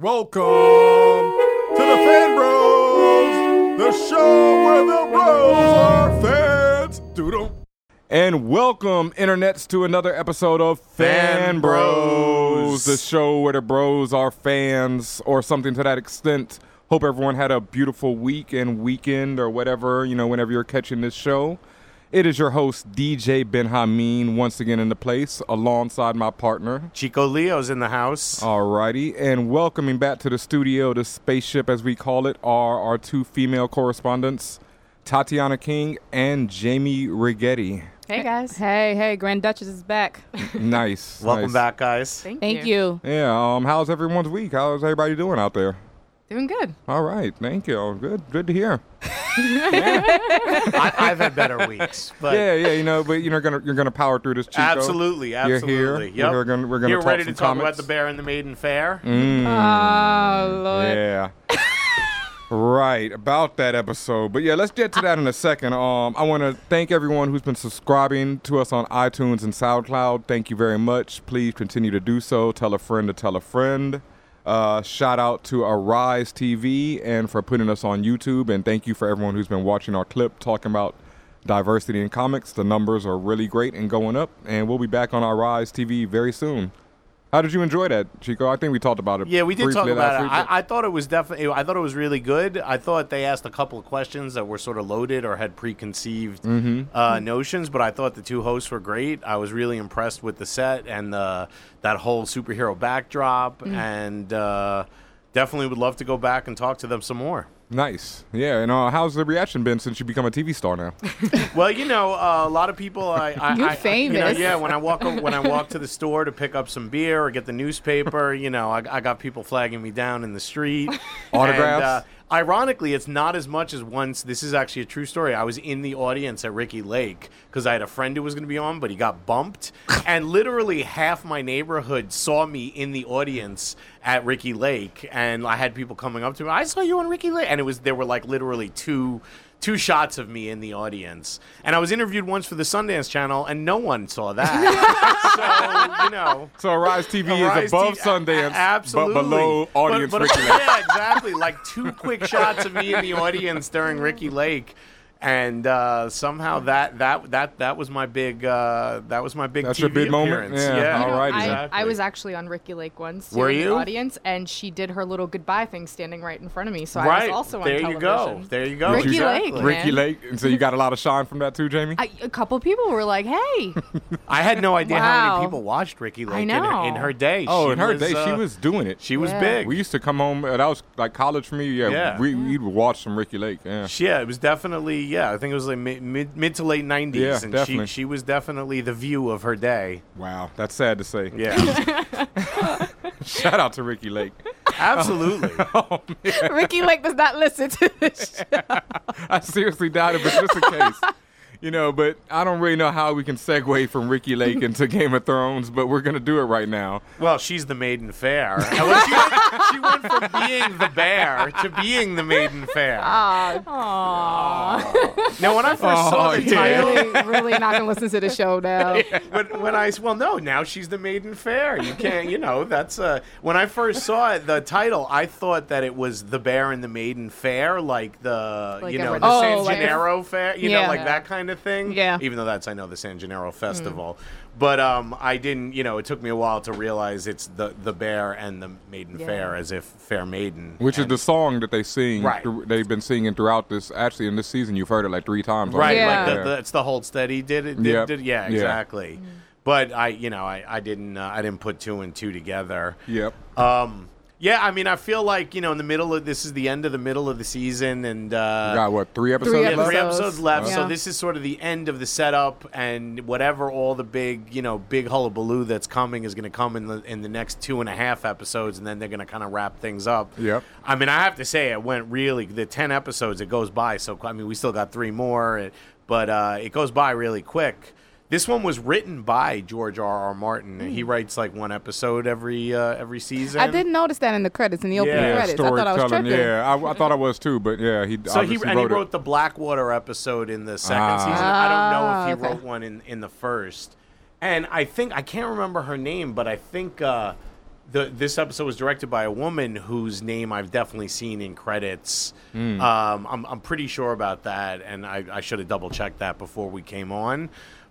Welcome to the Fan Bros, the show where the bros are fans. Doodle. And welcome, internets, to another episode of Fan, Bros. the show where the bros are fans, or something to that extent. Hope everyone had a beautiful week and weekend, or whatever, you know, whenever you're catching this show. It is your host, DJ Benhameen, once again in the place, alongside my partner, Chico Leo's in the house. Alrighty, and welcoming back to the studio, the spaceship as we call it, are our two female correspondents, Tatiana King and Jamie Righetti. Hey guys. Hey, hey, Grand Duchess is back. Nice. Welcome nice. back, guys. Thank, Thank you. Yeah, um, how's everyone's week? How's everybody doing out there? Doing good. All right, thank you. Good, good to hear. I, I've had better weeks, but yeah, yeah, you know, but you're gonna you're gonna power through this. Chico. absolutely, You're here. Yep. We're gonna we're gonna You're talk ready to talk about the Bear and the Maiden Fair. Mm. Oh, Lord. Yeah. right about that episode, but yeah, let's get to that in a second. Um, I want to thank everyone who's been subscribing to us on iTunes and SoundCloud. Thank you very much. Please continue to do so. Tell a friend to tell a friend. Uh, shout out to Arise TV and for putting us on YouTube, and thank you for everyone who's been watching our clip talking about diversity in comics. The numbers are really great and going up, and we'll be back on Arise TV very soon. How did you enjoy that, Chico? I think we talked about it. Yeah, we did talk about it. I, I thought it was definitely. I thought it was really good. I thought they asked a couple of questions that were sort of loaded or had preconceived Mm-hmm. uh, notions, but I thought the two hosts were great. I was really impressed with the set and the that whole superhero backdrop, Mm. and uh, definitely would love to go back and talk to them some more. Nice. Yeah. And uh, how's the reaction been since you become a TV star now? Well, you know, uh, a lot of people. I, I, You're I- I- you know, famous. yeah, when I walk o- when I walk to the store to pick up some beer or get the newspaper, you know, I, I got people flagging me down in the street. Autographs? And, uh, ironically, it's not as much as once. This is actually a true story. I was in the audience at Ricki Lake because I had a friend who was going to be on, but he got bumped, and literally half my neighborhood saw me in the audience at Ricki Lake, and I had people coming up to me. I saw you on Ricki Lake, and it was there were like literally two two shots of me in the audience. And I was interviewed once for the Sundance Channel, and no one saw that. so, you know. So Arise TV Arise is above TV Sundance, a- absolutely. but below audience But- but- Ricki Lake. Yeah, exactly. Like two quick shots of me in the audience during Ricki Lake. And uh, somehow that that that that was my big uh, that was my big That's TV your big moment? appearance. Yeah. yeah. All right, I, exactly. I was actually on Ricki Lake once. Were in you? The audience, and she did her little goodbye thing standing right in front of me. So I was also on there. television. You go. There you go. Ricky exactly. Lake, Ricky. Lake. And so you got a lot of shine from that too, Jamie? I, a couple people were like, "Hey, I had no idea how many people watched Ricki Lake I in, her, know. in her day. oh, She in her was, day, she uh, was doing it. she was Yeah. big. we used to come home. Uh, that was like college for me. Yeah, Yeah. we we'd watch some Ricki Lake. Yeah. Yeah, it was definitely yeah. I think it was like mid mid, mid to late nineties, Yeah, and definitely. she she was definitely the view of her day. Wow, that's sad to say. Yeah, Shout out to Ricki Lake. absolutely. Oh man, Ricki Lake does not listen to this. I seriously doubt it, but just in case. You know, but I don't really know how we can segue from Ricki Lake into Game of Thrones, but we're gonna do it right now. Well, she's the maiden fair. She, went, she went from being the bear to being the maiden fair. Aww, Now, when I first saw Oh, the yeah. title, really, really not gonna listen to the show now. when, when I well no now she's the maiden fair you can't you know that's uh when I first saw it the title I thought that it was the bear and the maiden fair like the Like you know the Oh, San like Gennaro fair you know Yeah. like that kind of thing Yeah. even though that's I know the San Gennaro festival but um I didn't you know it took me a while to realize it's the the bear and the maiden Yeah. fair as if fair maiden Which is the song that they sing. Right. thr- They've been singing throughout this. Actually, in this season, you've heard it like three times. Right. Yeah. like the, the, it's the hold steady did it. Did, Yep. did- yeah, Yeah. exactly. But I, you know, I, I didn't, uh, I didn't put two and two together. Yep. Um, yeah, I mean, I feel like you know, in the middle of this is the end of the middle of the season, and uh, We got what three episodes Three yeah, left? three episodes. episodes left. So this is sort of the end of the setup, and whatever all the big, you know, big hullabaloo that's coming is going to come in the in the next two and a half episodes, and then they're going to kind of wrap things up. Yep. I mean, I have to say, it went really the ten episodes. It goes by so. I mean, we still got three more, but uh, it goes by really quick. This one was written by George R. R. Martin. He writes like one episode every uh, every season. I didn't notice that in the credits, in the opening Yeah, credits. I thought I was storytelling. tripping. Yeah, I, I thought I was too, but yeah, he So he obviously and he wrote, it. wrote the Blackwater episode in the second Ah. season. I don't know Ah, if he okay. wrote one in, in the first. And I think I can't remember her name, but I think uh, the this episode was directed by a woman whose name I've definitely seen in credits. Hmm. Um, I'm I'm pretty sure about that, and I, I should have double checked that before we came on.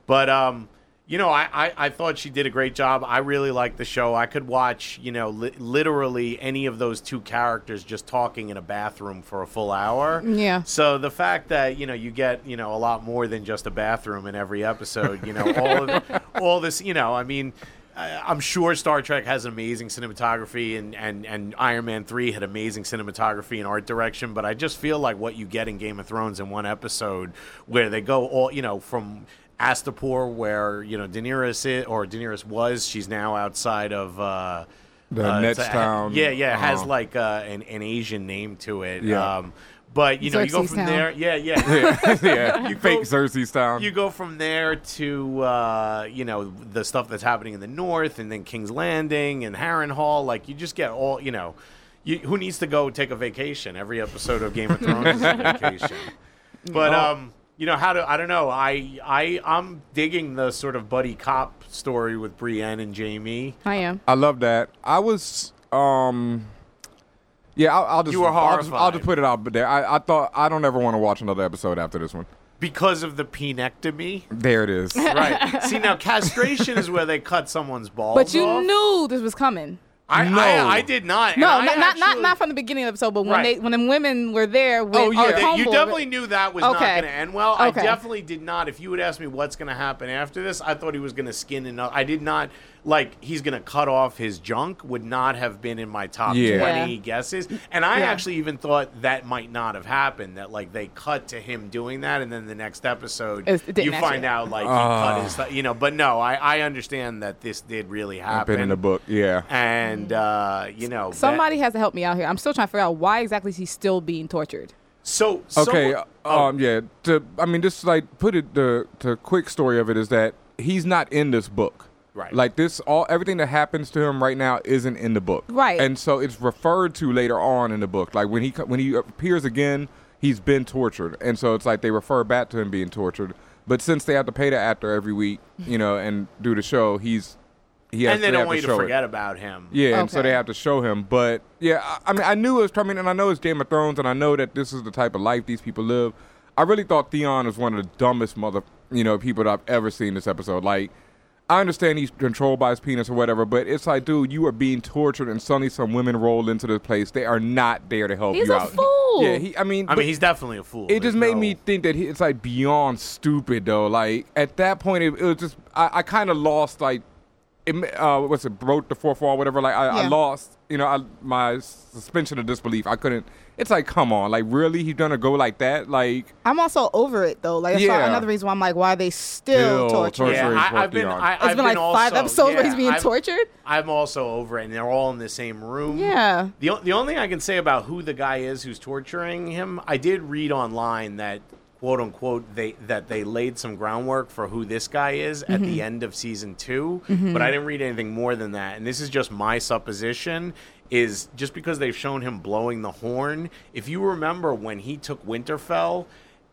But um, you know, I, I, I thought she did a great job. I really liked the show. I could watch, you know, li- literally any of those two characters just talking in a bathroom for a full hour. Yeah. So the fact that you know you get you know a lot more than just a bathroom in every episode, you know, all of, all this, you know, I mean. I'm sure Star Trek has amazing cinematography, and, and, and Iron Man 3 had amazing cinematography and art direction, but I just feel like what you get in Game of Thrones in one episode, where they go all, you know, from Astapor, where, you know, Daenerys is, or Daenerys was, she's now outside of. Uh, The uh, it's a- Netstown, Yeah, yeah, it has uh-huh. like uh, an, an Asian name to it. Yeah. Um, but, you know, you go from Town. there. Yeah, yeah. yeah, yeah. You fake go- Xerxes town. You go from there to uh, you know the stuff that's happening in the north, and then King's Landing and Harrenhal. Like you just get all you know. You, who needs to go take a vacation? Every episode of Game of Thrones is a vacation. But Oh. um, you know how to? I don't know. I I I'm digging the sort of buddy cop story with Brienne and Jamie. I am. I love that. I was, um, yeah, I'll, I'll just, You were I'll just, I'll just put it out there. I, I thought I don't ever want to watch another episode after this one. Because of the penectomy, There it is. right? See now, castration is where they cut someone's balls. But you off. knew this was coming. I, No. I, I did not. No, I not, not not not from the beginning of the episode, but when Right. they when the women were there with Oh yeah, our that- you homeboy- definitely knew that was not Okay. going to end well. I definitely did not. If you would ask me what's going to happen after this, I thought he was going to skin another. Uh, I did not like he's going to cut off his junk. Would not have been in my top Yeah. twenty Yeah. guesses. And I Yeah. actually even thought that might not have happened. That like they cut to him doing that, and then the next episode It- it you actually find out like he Ah. cut his. You know, but no, I I understand that this did really happen been in the book. Yeah. And uh, you know, that- Somebody has to help me out here. I'm still trying to figure out why exactly is he still being tortured. So, so Okay. oh, Um. Yeah. To I mean, just like put it. The the quick story of it is that he's not in this book. Right. Like this, all everything that happens to him right now isn't in the book. Right. And so it's referred to later on in the book. Like when he when he appears again, he's been tortured, and so it's like they refer back to him being tortured. But since they have to pay the actor every week, you know, and do the show, he's he has to show and they they don't want to you to show it. forget about him. Yeah, and so they have to show him. But yeah, I, I mean, I knew it was coming, and I know it's Game of Thrones, and I know that this is the type of life these people live. I really thought Theon was one of the dumbest mother, you know, people that I've ever seen this episode. Like, I understand he's controlled by his penis or whatever, but it's like, dude, you are being tortured, and suddenly some women roll into this place. They are not there to help He's you a out. fool. Yeah, he. I mean, I but mean, he's definitely a fool. it just made no- me think that he, it's like beyond stupid though. Like at that point, it, it was just I, I kind of lost like, it, ma- uh, what's it broke the fourth wall, whatever. Like I, I Yeah. lost, you know, I, my suspension of disbelief. I couldn't. It's like, come on, like really, he's gonna go like that? Like I'm also over it though. Like that's why- Yeah. another reason why I'm like, why are they still, Still torturing? Yeah, torturing I, I've been. Theon. I, It's I've been like five also- episodes where he's being I'm- tortured. I'm also over it, and they're all in the same room. Yeah. The, the only thing I can say about who the guy is who's torturing him, I did read online that quote unquote they that they laid some groundwork for who this guy is at Mm-hmm. the end of season 2 but I didn't read anything more than that. And this is just my supposition. Is just because they've shown him blowing the horn. If you remember when he took Winterfell,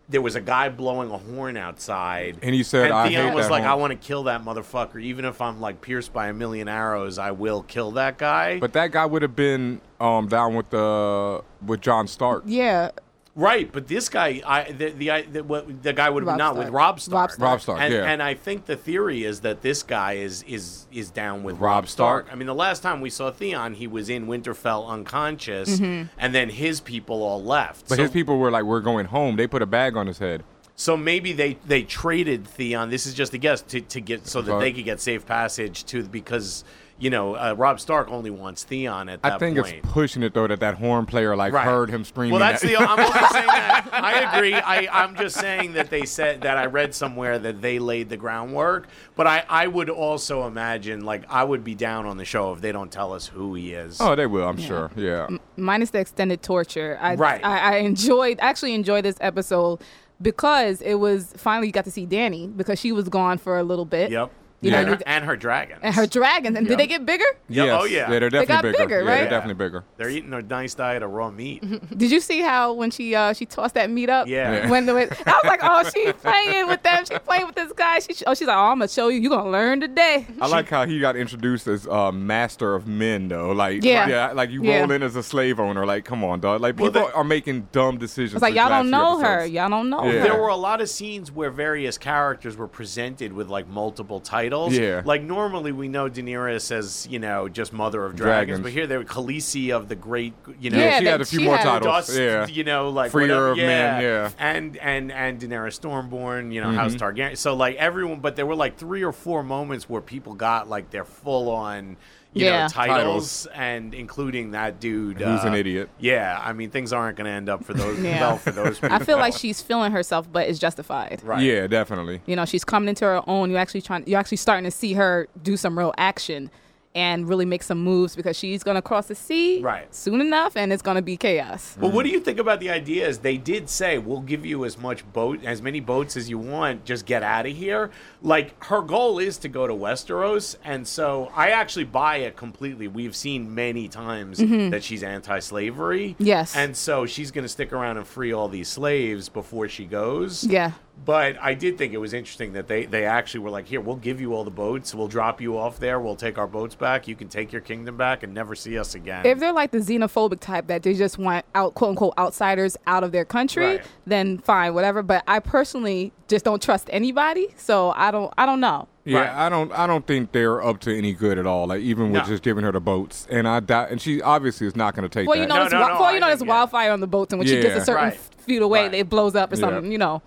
there was a guy blowing a horn outside, And he said, and "I Theon hate was that like, horn." "I want to kill that motherfucker, even if I'm like pierced by a million arrows. I will kill that guy." But that guy would have been um, down with the with John Stark. Yeah. Right, but this guy, I the the, I, the, what, the guy would have Robb not with Robb Stark. Robb Stark. Robb Stark, and, yeah. and I think the theory is that this guy is is is down with Robb Robb, Stark. Stark. I mean, the last time we saw Theon, he was in Winterfell unconscious, mm-hmm. and then his people all left. But so, his people were like, "We're going home." They put a bag on his head. so maybe they they traded Theon. This is just a guess to, to get so that they could get safe passage to because you know uh, Robb Stark only wants Theon at that I think point. it's pushing it though that that horn player like Right. heard him screaming. Well, that's that- the. I'm only saying that. I agree. I, I'm just saying that they said that I read somewhere that they laid the groundwork. But I, I would also imagine, like, I would be down on the show if they don't tell us who he is. Oh, they will. I'm sure. Yeah. minus the extended torture. I, Right. I, I enjoyed actually enjoyed this episode because it was finally you got to see Danny because she was gone for a little bit. Yep. You Yeah. know, you, and her dragons. and her dragons. And Yeah. did they get bigger? Yeah, Yes. oh, yeah. they're definitely got bigger. bigger, Yeah, right? they're definitely bigger. They're eating a nice diet of raw meat. Did you see how when she uh she tossed that meat up? Yeah. Yeah. When the when, I was like, oh, she's playing with them. She's playing with this guy. She oh, she's like, oh, I'm gonna show you. You are gonna learn today. I like how he got introduced as uh, master of men, though. Like, Yeah. yeah like you Yeah. roll in as a slave owner. Like, come on, dog. Like, Well, people they- are making dumb decisions. It's like y'all don't know her. Y'all don't know Yeah. her. There were a lot of scenes where various characters were presented with like multiple titles. Yeah. Like normally we know Daenerys as, you know, just mother of dragons, Dragons. but here they were Khaleesi of the great, you know, Yeah, Yeah, she that- had a few more had titles. Dust, yeah. you know, like Freer whatever, of men, yeah. and and and Daenerys Stormborn, you know, Mm-hmm. House Targaryen. So like everyone, but there were like three or four moments where people got like their full on, you Yeah. know, titles, and including that dude Who's uh, an idiot. Yeah, I mean things aren't going to end up for those Yeah. well for those. people. I feel like she's feeling herself, but it's justified. right. Yeah, definitely. You know, she's coming into her own. You actually trying. You're actually starting to see her do some real action and really make some moves because she's gonna cross the sea Right. soon enough, and it's gonna be chaos. Well, what do you think about the idea? Is they did say we'll give you as much boat, as many boats as you want. Just get out of here. Like her goal is to go to Westeros, and so I actually buy it completely. We've seen many times that she's anti-slavery. Mm-hmm. Yes. and so she's going to stick around and free all these slaves before she goes. Yeah. But I did think it was interesting that they, they actually were like, here, we'll give you all the boats. We'll drop you off there. We'll take our boats back. You can take your kingdom back and never see us again. If they're like the xenophobic type that they just want out quote unquote outsiders out of their country, Right. then fine, whatever. But I personally just don't trust anybody, so I don't I don't know. Yeah, Right. I don't. I don't think they're up to any good at all. Like even with No. just giving her the boats, and I doubt. And she obviously is not going to take Well, that. you know, No, there's, no, wi- no, well, you know, there's think, yeah. wildfire on the boats, and when she gets a certain Right. feet away, Right. it blows up or Yeah. something. You know.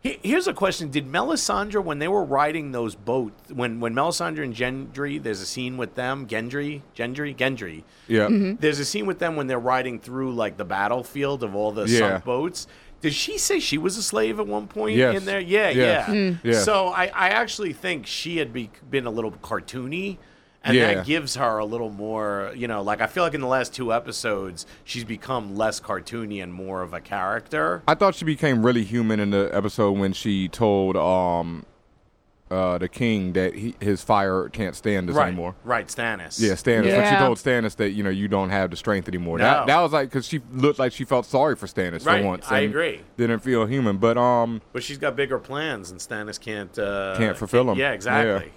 He- Here's a question: Did Melisandre, when they were riding those boats, when when Melisandre and Gendry, there's a scene with them, Gendry, Gendry, Gendry. yeah, Mm-hmm. There's a scene with them when they're riding through like the battlefield of all the Yeah. sunk boats. Did she say she was a slave at one point Yes. in there? Yeah, Yes. yeah. Mm. Yes. So I, I actually think she had be, been a little cartoony. And Yeah. that gives her a little more, you know, like I feel like in the last two episodes, she's become less cartoony and more of a character. I thought she became really human in the episode when she told um, uh, the king that he, his fire can't stand us right, anymore. right, Stannis. Yeah, Stannis. When she told Stannis that you know you don't have the strength anymore. No. That that was like because she looked like she felt sorry for Stannis Right, for once. I agree. Didn't feel human, but um, But she's got bigger plans, and Stannis can't uh, Can't fulfill them. Yeah, exactly, Yeah.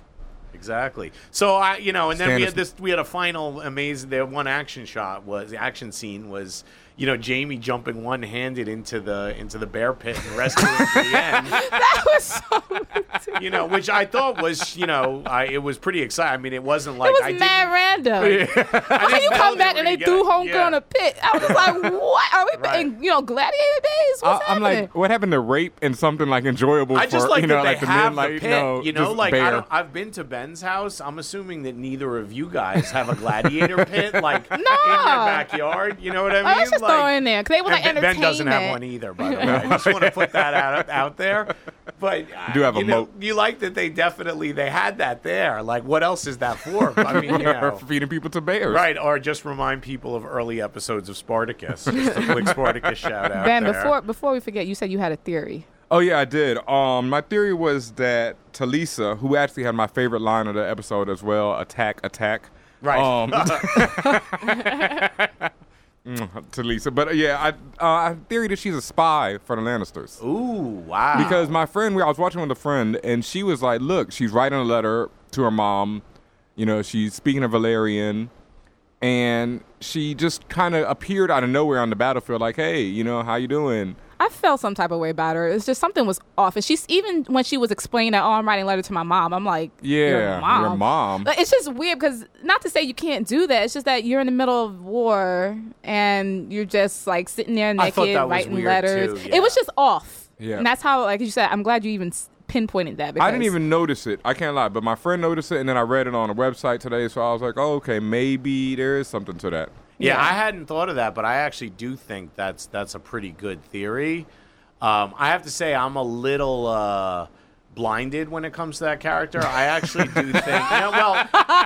Exactly. So I, you know, and then we had this. We had a final amazing. The one action shot was the action scene was. You know, Jamie jumping one-handed into the into the bear pit and rescuing him at the end. That was so. You know, which I thought was, you know, I, it was pretty exciting. I mean, it wasn't like it was I mad random. didn't, I How you come back and they gonna threw homegirl Yeah. in a pit? I was like, what? Are we Right. in, you know, gladiator days? What's I, I'm like, what happened to rape and something like enjoyable? I just for, like you know, that like they the have men, the like pit. no, you know, like I don't, I've been to Ben's house. I'm assuming that neither of you guys have a gladiator pit like in your backyard. You know what I oh, mean? Oh, let's just like, throw it in there because they were like and Ben- Ben doesn't have one either, by the way. I just want to put that out out there. But uh, do have a you know, moat. You like that they definitely they had that there. Like, what else is that for? I mean, you know. feeding people to bears. Right, or just remind people of early episodes of Spartacus. Just a quick Spartacus shout out. Ben, there. before before we forget, you said you had a theory. Oh yeah, I did. Um, my theory was that Talisa, who actually had my favorite line of the episode as well, "Attack, attack." Right. Um, Mm, Talisa, but uh, yeah, I uh, I theory that she's a spy for the Lannisters. Ooh, wow. Because my friend, we I was watching with a friend, and she was like, "Look, she's writing a letter to her mom. You know, she's speaking of Valerian, and she just kind of appeared out of nowhere on the battlefield, like, hey, you know, how you doing?' I felt some type of way about her. It's just something was off. And she's even when she was explaining that, oh, I'm writing a letter to my mom. I'm like, Yeah, your your mom. mom. It's just weird because not to say you can't do that. It's just that you're in the middle of war and you're just like sitting there naked thought that was writing letters. too, It was just off. Yeah. And that's how, like you said, I'm glad you even pinpointed that. Because I didn't even notice it. I can't lie, but my friend noticed it, and then I read it on a website today, so I was like, oh, okay, maybe there is something to that. Yeah, Yeah. I hadn't thought of that, but I actually do think that's that's a pretty good theory. Um, I have to say, I'm a little uh, blinded when it comes to that character. I actually do think. no, well,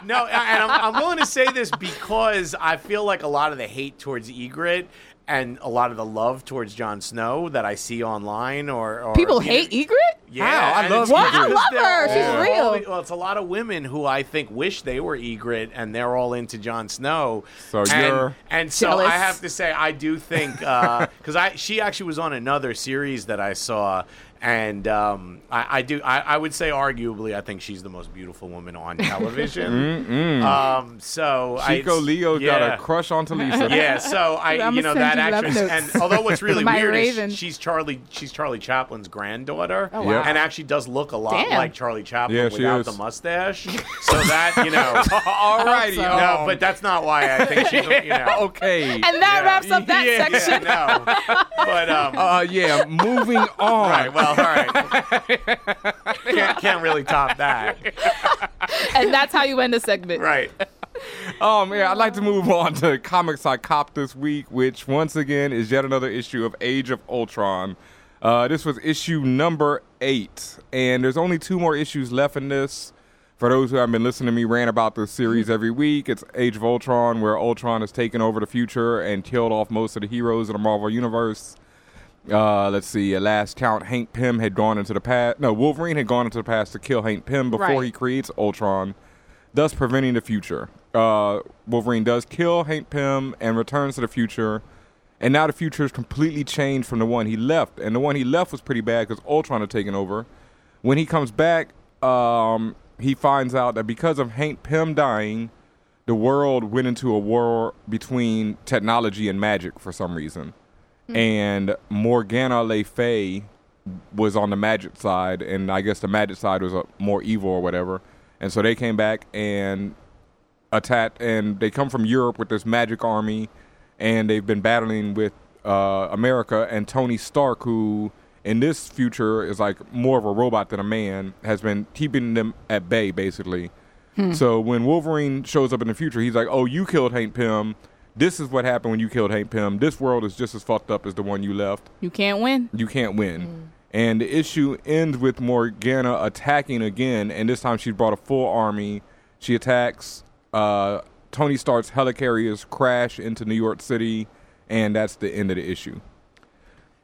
no, and I'm, I'm willing to say this because I feel like a lot of the hate towards Ygritte and a lot of the love towards Jon Snow that I see online, or, or People you know- hate Ygritte. Yeah, How? I and love it's What? because I love her. She's all- real. Well, it's a lot of women who I think wish they were Ygritte, and they're all into Jon Snow. So and, you're and so jealous. I have to say I do think uh, because I she actually was on another series that I saw. And um, I, I do. I, I would say, arguably, I think she's the most beautiful woman on television. um, so Chico I, Leo's got a crush on Talisa. Yeah, so I, I'ma you know, that you actress, and although what's really weird Raven. is she's Charlie, she's Charlie Chaplin's granddaughter, Oh, wow. and actually does look a lot Damn. like Charlie Chaplin Yeah, without is. the mustache. so that you know, All righty. so. no, um, but that's not why I think she's, you know, okay. And that Yeah. wraps up that yeah, section. Yeah, no, but um, Uh, yeah, moving on. right, well, all right, can't, can't really top that, and that's how you end the segment. right? Um, yeah, I'd like to move on to comics I copped this week, which once again is yet another issue of Age of Ultron. Uh, this was issue number eight, and there's only two more issues left in this. For those who have been listening to me rant about this series every week, it's Age of Ultron, where Ultron has taken over the future and killed off most of the heroes in the Marvel Universe. Uh, let's see. Last count, Hank Pym had gone into the past. No, Wolverine had gone into the past to kill Hank Pym before Right. he creates Ultron, thus preventing the future. Uh, Wolverine does kill Hank Pym and returns to the future, and now the future is completely changed from the one he left. And the one he left was pretty bad because Ultron had taken over. When he comes back, um, he finds out that because of Hank Pym dying, the world went into a war between technology and magic for some reason. And Morgana Le Fay was on the magic side, and I guess the magic side was uh, more evil or whatever. And so they came back and attacked, and they come from Europe with this magic army, and they've been battling with uh, America and Tony Stark, who in this future is like more of a robot than a man, has been keeping them at bay basically. So when Wolverine shows up in the future, he's like, "Oh, you killed Hank Pym. This is what happened when you killed Hank Pym. This world is just as fucked up as the one you left. You can't win. You can't win." And the issue ends with Morgana attacking again, and this time she's brought a full army. She attacks. Uh, Tony Stark's helicarriers crash into New York City, and that's the end of the issue.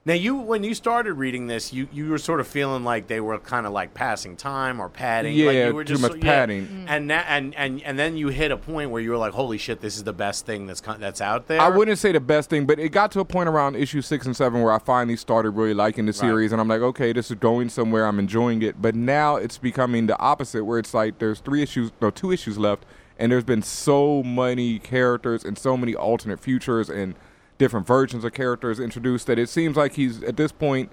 Now, you when you started reading this, you, you were sort of feeling like they were kind of like passing time or padding. like Yeah, you were too just much yeah. padding. Mm. And, na- and and and then you hit a point where you were like, "Holy shit, this is the best thing that's con- that's out there." I wouldn't say the best thing, but it got to a point around issue six and seven where I finally started really liking the series, and I'm like, okay, this is going somewhere. I'm enjoying it. But now it's becoming the opposite, where it's like there's three issues, no, two issues left, and there's been so many characters and so many alternate futures and different versions of characters introduced that it seems like he's at this point.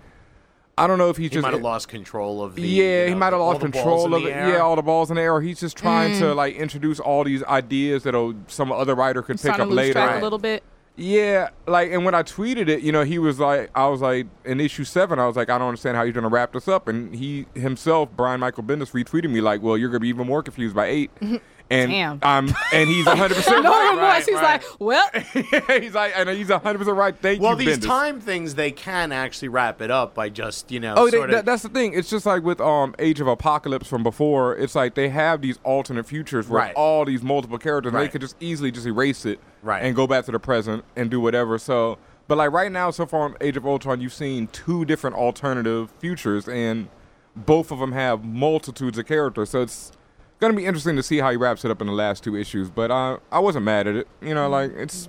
I don't know if he's He just might have lost control of the. yeah, you he might have lost control of it. Yeah, all the balls in the air. Or he's just trying to hmm. like introduce all these ideas that some other writer could pick up to lose later. track a little bit. Yeah, like, and when I tweeted it, you know, he was like, I was like, in issue seven, I was like, I don't understand how you're gonna wrap this up, and he himself, Brian Michael Bendis, retweeted me like, well, you're gonna be even more confused by eight, and Damn. um, and he's 100 percent No right. remorse. He's right. like, well, he's like, and he's 100 percent right. Thank Well, you, Well, these Bendis. time things they can actually wrap it up by just you know. Oh, they, sort that, that's the thing. It's just like with um Age of Apocalypse from before. It's like they have these alternate futures where Right. all these multiple characters, and they Right. could just easily just erase it Right. and go back to the present and do whatever. So, but like right now, so far on Age of Ultron, you've seen two different alternative futures, and both of them have multitudes of characters. So it's gonna be interesting to see how he wraps it up in the last two issues. But uh, I wasn't mad at it. You know, like it's.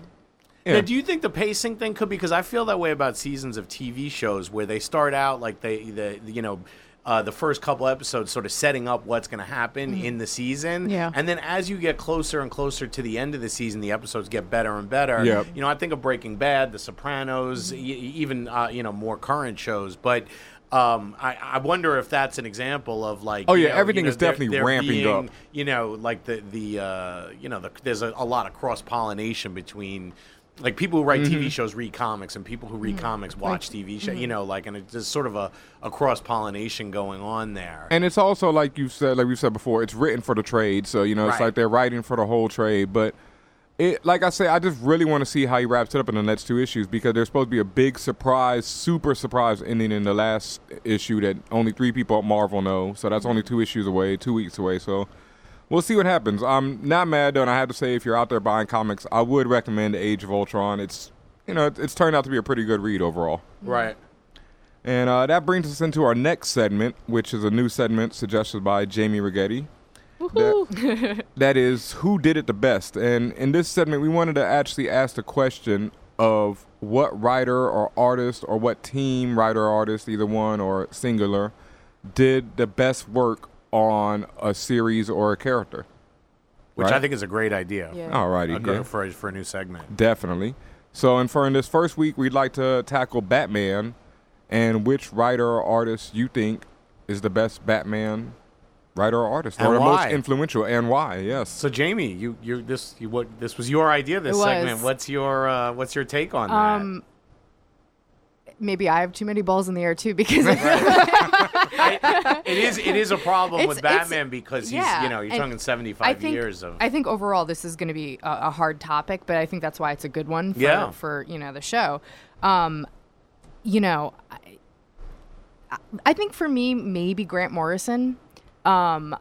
Yeah. Now, do you think the pacing thing could be because I feel that way about seasons of TV shows where they start out like they the you know. Uh, the first couple episodes sort of setting up what's going to happen in the season. Yeah. And then as you get closer and closer to the end of the season, the episodes get better and better. Yep. You know, I think of Breaking Bad, The Sopranos, y- even, uh, you know, more current shows. But um, I, I wonder if that's an example of like. Oh, yeah, know, everything you know, is there- definitely there ramping being, up. You know, like the the uh, you know the, there's a, a lot of cross pollination between like people who write Mm-hmm. TV shows read comics and people who read comics watch TV shows. You know, like and it's just sort of a, a cross pollination going on there. And it's also like you said, like we said before, it's written for the trade. So you know, it's Right. like they're writing for the whole trade. But it, like I say, I just really want to see how he wraps it up in the next two issues because there's supposed to be a big surprise, super surprise ending in the last issue that only three people at Marvel know. So that's only two issues away, two weeks away. So we'll see what happens. I'm not mad though, and I have to say, if you're out there buying comics, I would recommend Age of Ultron. It's you know, it's turned out to be a pretty good read overall. Right. And uh, that brings us into our next segment, which is a new segment suggested by Jamie Righetti. That, that is who did it the best. And in this segment, we wanted to actually ask the question of what writer or artist or what team, writer or artist, either one or singular, did the best work on a series or a character. Which Right. I think is a great idea. Yeah. Alrighty, Okay, yeah. for, for a new segment. Definitely. So, and for in this first week, we'd like to tackle Batman and which writer or artist you think is the best Batman writer or artist, And or why? most influential, and why? Yes. So Jamie, you you this you, what this was your idea this It was. segment. What's your uh, what's your take on Um, maybe I have too many balls in the air too because that? It is it is a problem It's- with Batman because he's yeah, you know you're and talking 75 think years of I think overall this is going to be a, a hard topic, but I think that's why it's a good one for, Yeah. for you know the show. Um, you know, I, I- I think for me maybe Grant Morrison, um,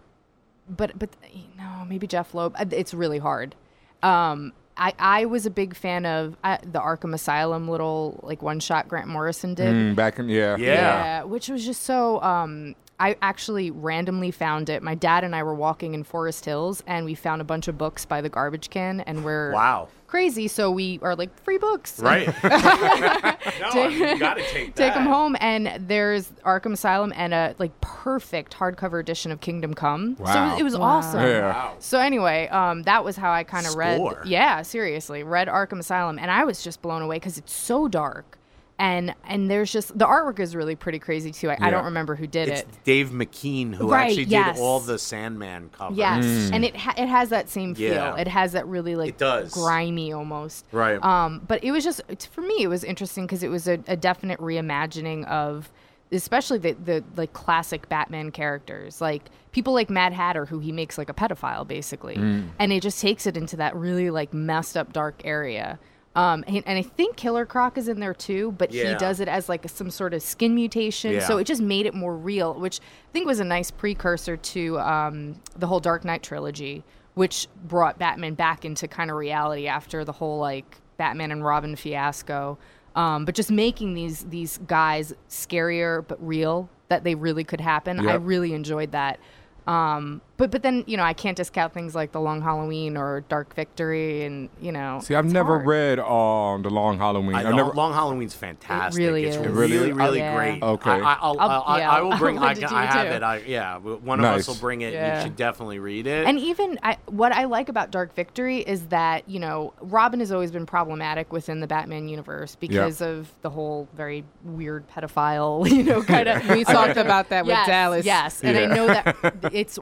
but but no maybe Jeph Loeb. Uh, It's really hard. Um, I, I was a big fan of uh, the Arkham Asylum little like one shot Grant Morrison did. Mm, back in yeah. Yeah. Yeah, which was just so. Um, I actually randomly found it. My dad and I were walking in Forest Hills, and we found a bunch of books by the garbage can, and we're wow crazy. So we are like free books, right. no, I mean, you got to take that. Take them home, and there's Arkham Asylum and a like perfect hardcover edition of Kingdom Come. So it Wow. was, it was Wow. awesome. Yeah. Wow. So anyway, um, that was how I kind of read. Yeah, seriously, read Arkham Asylum, and I was just blown away because it's so dark, and and there's just the artwork is really pretty crazy too. I, I don't remember who did It's it. Dave McKean who Right, actually yes. did all the Sandman covers. Yes, and it ha- it has that same feel. Yeah. It has that really like It does. grimy almost. Right. Um, but it was just for me, it was interesting because it was a, a definite reimagining of, especially the the like classic Batman characters, like people like Mad Hatter, who he makes like a pedophile basically, and it just takes it into that really like messed up dark area. Um, and, and I think Killer Croc is in there too, but he does it as like some sort of skin mutation, so it just made it more real, which I think was a nice precursor to um, the whole Dark Knight trilogy, which brought Batman back into kind of reality after the whole like Batman and Robin fiasco. Um, but just making these these guys scarier but real that they really could happen. I really enjoyed that. Um, but but then you know I can't discount things like the Long Halloween or Dark Victory, and you know. See, I've never hard. read um the Long Halloween. I I've never. Long Halloween's fantastic. really it's is. really, Really? really Yeah. great. Okay. I, I, will I'll- I, yeah, I will I'll bring. I, it I have too. it. I, yeah, one of us will bring it. Yeah. You should definitely read it. And even I, what I like about Dark Victory is that you know Robin has always been problematic within the Batman universe because of the whole very weird pedophile, you know, kind of. We talked about that with yes, Dallas. Yes, and Yeah. I know that it's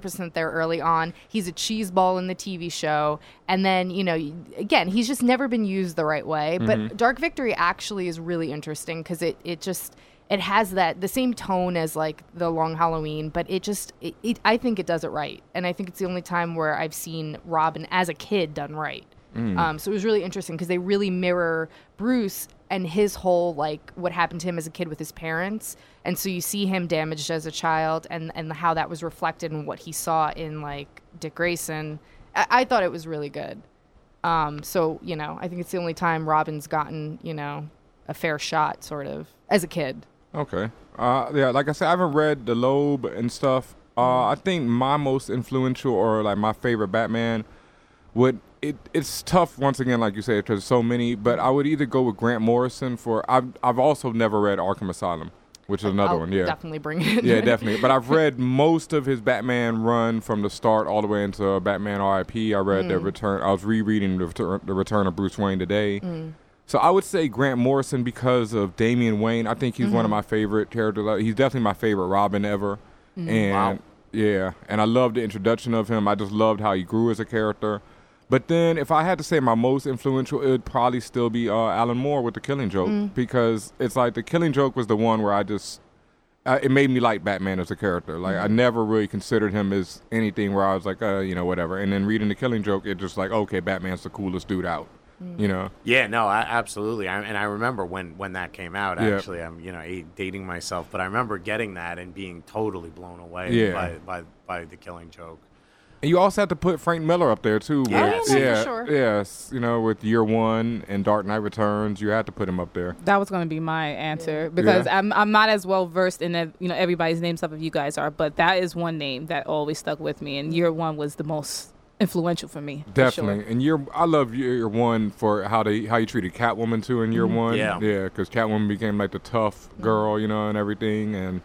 100% there early on. He's a cheese ball in the TV show, and then you know, again, he's just never been used the right way. But mm-hmm. Dark Victory actually is really interesting because it it just it has that the same tone as like the Long Halloween, but it just it, it I think it does it right, and I think it's the only time where I've seen Robin as a kid done right. Um, so it was really interesting because they really mirror Bruce and his whole like what happened to him as a kid with his parents, and so you see him damaged as a child, and and how that was reflected in what he saw in like Dick Grayson. I, I thought it was really good. Um, so you know, I think it's the only time Robin's gotten you know a fair shot, sort of as a kid. Okay. Uh, yeah, like I said, I haven't read the Loeb and stuff. Uh, I think my most influential or like my favorite Batman would it. It's tough once again, like you said, because so many. But I would either go with Grant Morrison for. I've I've also never read Arkham Asylum, which is another I'll one. Yeah. definitely bring it. yeah, definitely. But I've read most of his Batman run from the start all the way into Batman R.I.P. I read Mm. the return. I was rereading the return, the return of Bruce Wayne today. Mm. So I would say Grant Morrison because of Damian Wayne. I think he's one Mm-hmm. of my favorite characters. He's definitely my favorite Robin ever. Mm. And Wow. yeah, and I love the introduction of him. I just loved how he grew as a character. But then, if I had to say my most influential, it would probably still be uh, Alan Moore with The Killing Joke Mm. because it's like The Killing Joke was the one where I just uh, it made me like Batman as a character. Like I Mm-hmm. never really considered him as anything where I was like, uh, you know, whatever. And then reading The Killing Joke, it just like, okay, Batman's the coolest dude out. Mm. You know. Yeah, no, I, absolutely. I, and I remember when, when that came out. Yeah. Actually, I'm you know dating myself, but I remember getting that and being totally blown away Yeah. by, by by the Killing Joke. And you also have to put Frank Miller up there too. with- Yes. Oh, yeah, yeah, sure. yes. You know, with Year One and Dark Knight Returns, you had to put him up there. That was going to be my answer because Yeah. I'm I'm not as well versed in ev- you know everybody's names stuff as you guys are, but that is one name that always stuck with me, and year one was the most influential for me. for sure. Definitely. And year, I love year one for how they how you treated Catwoman too in year mm-hmm. one. Yeah. yeah, because Catwoman became like the tough mm-hmm. girl, you know, and everything. And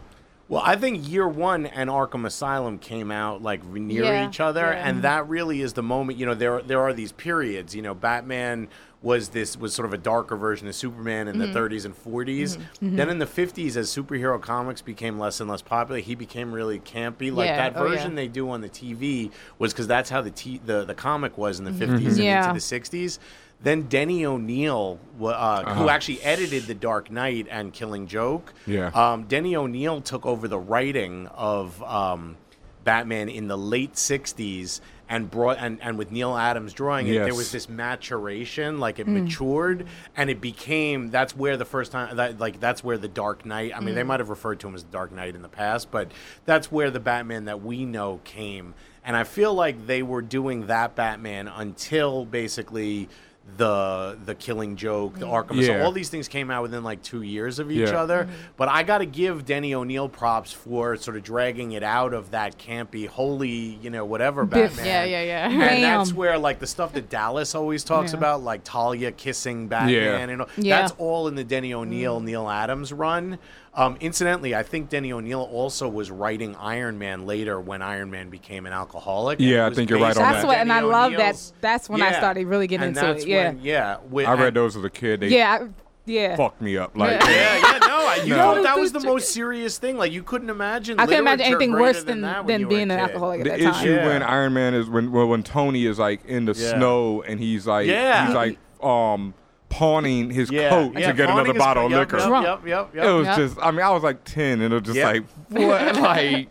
Well, I think year one and Arkham Asylum came out like near Yeah, each other, yeah. and that really is the moment. You know, there there are these periods. You know, Batman was this was sort of a darker version of Superman in Mm-hmm. the 30s and 40s. Mm-hmm. Then mm-hmm. in the 50s, as superhero comics became less and less popular, he became really campy. Like Yeah, that oh, version they do on the TV was because that's how the t- the the comic was in the mm-hmm. 50s and Yeah. into the 60s. Then Denny O'Neil, wa- uh, who Uh-huh. actually edited The Dark Knight and Killing Joke, Yeah. um, Denny O'Neil took over the writing of um, Batman in the late '60s and brought and, and with Neal Adams drawing it, there was this maturation, like it matured, and it became. That's where the first time that like that's where the Dark Knight. I mean, they might have referred to him as the Dark Knight in the past, but that's where the Batman that we know came. And I feel like they were doing that Batman until basically the the Killing Joke, the Arkham. Yeah. So all these things came out within like two years of each Yeah. other. Mm-hmm. But I got to give Denny O'Neil props for sort of dragging it out of that campy, holy, you know, whatever Biff. Batman. Yeah, yeah, yeah. And Bam. that's where like the stuff that Dallas always talks Yeah. about, like Talia kissing Batman, Yeah. and all, Yeah. that's all in the Denny O'Neil, mm. Neal Adams run. Um, incidentally, I think Denny O'Neil also was writing Iron Man later when Iron Man became an alcoholic. Yeah, I think you're right on on That's that. what, and I Denny love that. That's when I started really getting and into that's it. Yeah, when- yeah. with- I read and- those as a kid. They yeah, I- yeah. fucked me up. Like, Yeah. Yeah, yeah, no, you No. know that was the most serious thing. Like you couldn't imagine. I couldn't imagine anything worse than than than being an alcoholic at the that issue time. Yeah. when Iron Man is when well, when Tony is like in the Yeah. snow and he's like Yeah. he's like um pawning his Yeah, coat yeah, to get another bottle of yep, liquor. Yep, yep, yep, yep. It was Yeah. just I mean I was like ten and it was just Yeah. like what like.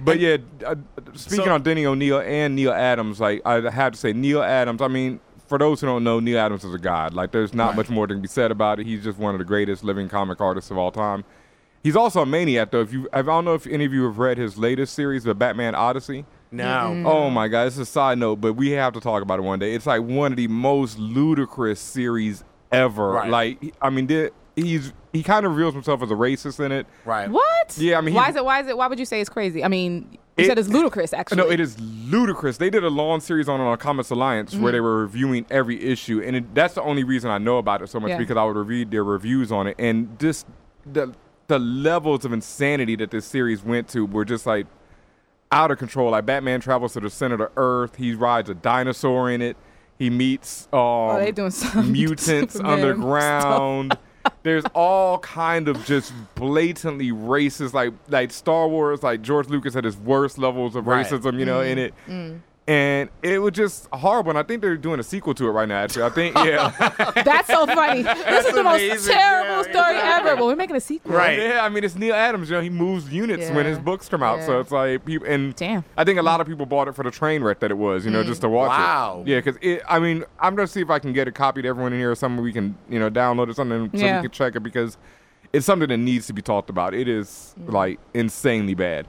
But yeah, uh, speaking So- on Denny O'Neil and Neal Adams, like I have to say Neal Adams. I mean, for those who don't know, Neal Adams is a god. Like there's not Right. much more that can be said about it. He's just one of the greatest living comic artists of all time. He's also a maniac, though. If you, I don't know if any of you have read his latest series, The Batman Odyssey. No. Oh my god, it's a side note, but we have to talk about it one day. It's like one of the most ludicrous series ever. Right. Like, I mean, the- he's he kind of reveals himself as a racist in it. Right. What? Yeah, I mean, why is it? Why is it? Why would you say it's crazy? I mean, you It- said it's ludicrous. Actually, No, it is ludicrous. They did a long series on on Comics Alliance where they mm-hmm. were reviewing every issue, and it, that's the only reason I know about it so much Yeah. because I would read their reviews on it, and just the the levels of insanity that this series went to were just like out of control. Like Batman travels to the center of the Earth, he rides a dinosaur in it, he meets um, Oh, they doing some mutants Superman underground. There's all kind of just blatantly racist, like like Star Wars. Like George Lucas had his worst levels of Right. racism, you know, in it, Mm. And it was just horrible. And I think they're doing a sequel to it right now. Actually, I think yeah, That's so funny. this is the most terrible Yeah, story yeah. ever. Well, we're making a sequel. Right. yeah. I mean, it's Neal Adams. You know, he moves units when his books come out, so it's like people and Damn. I think a lot of people bought it for the train wreck that it was, you know, mm. just to watch Wow. it. Yeah, because it. I mean, I'm gonna see if I can get a copy to everyone in here or something we can, you know, download it or something so Yeah. we can check it because it's something that needs to be talked about. It is like insanely bad.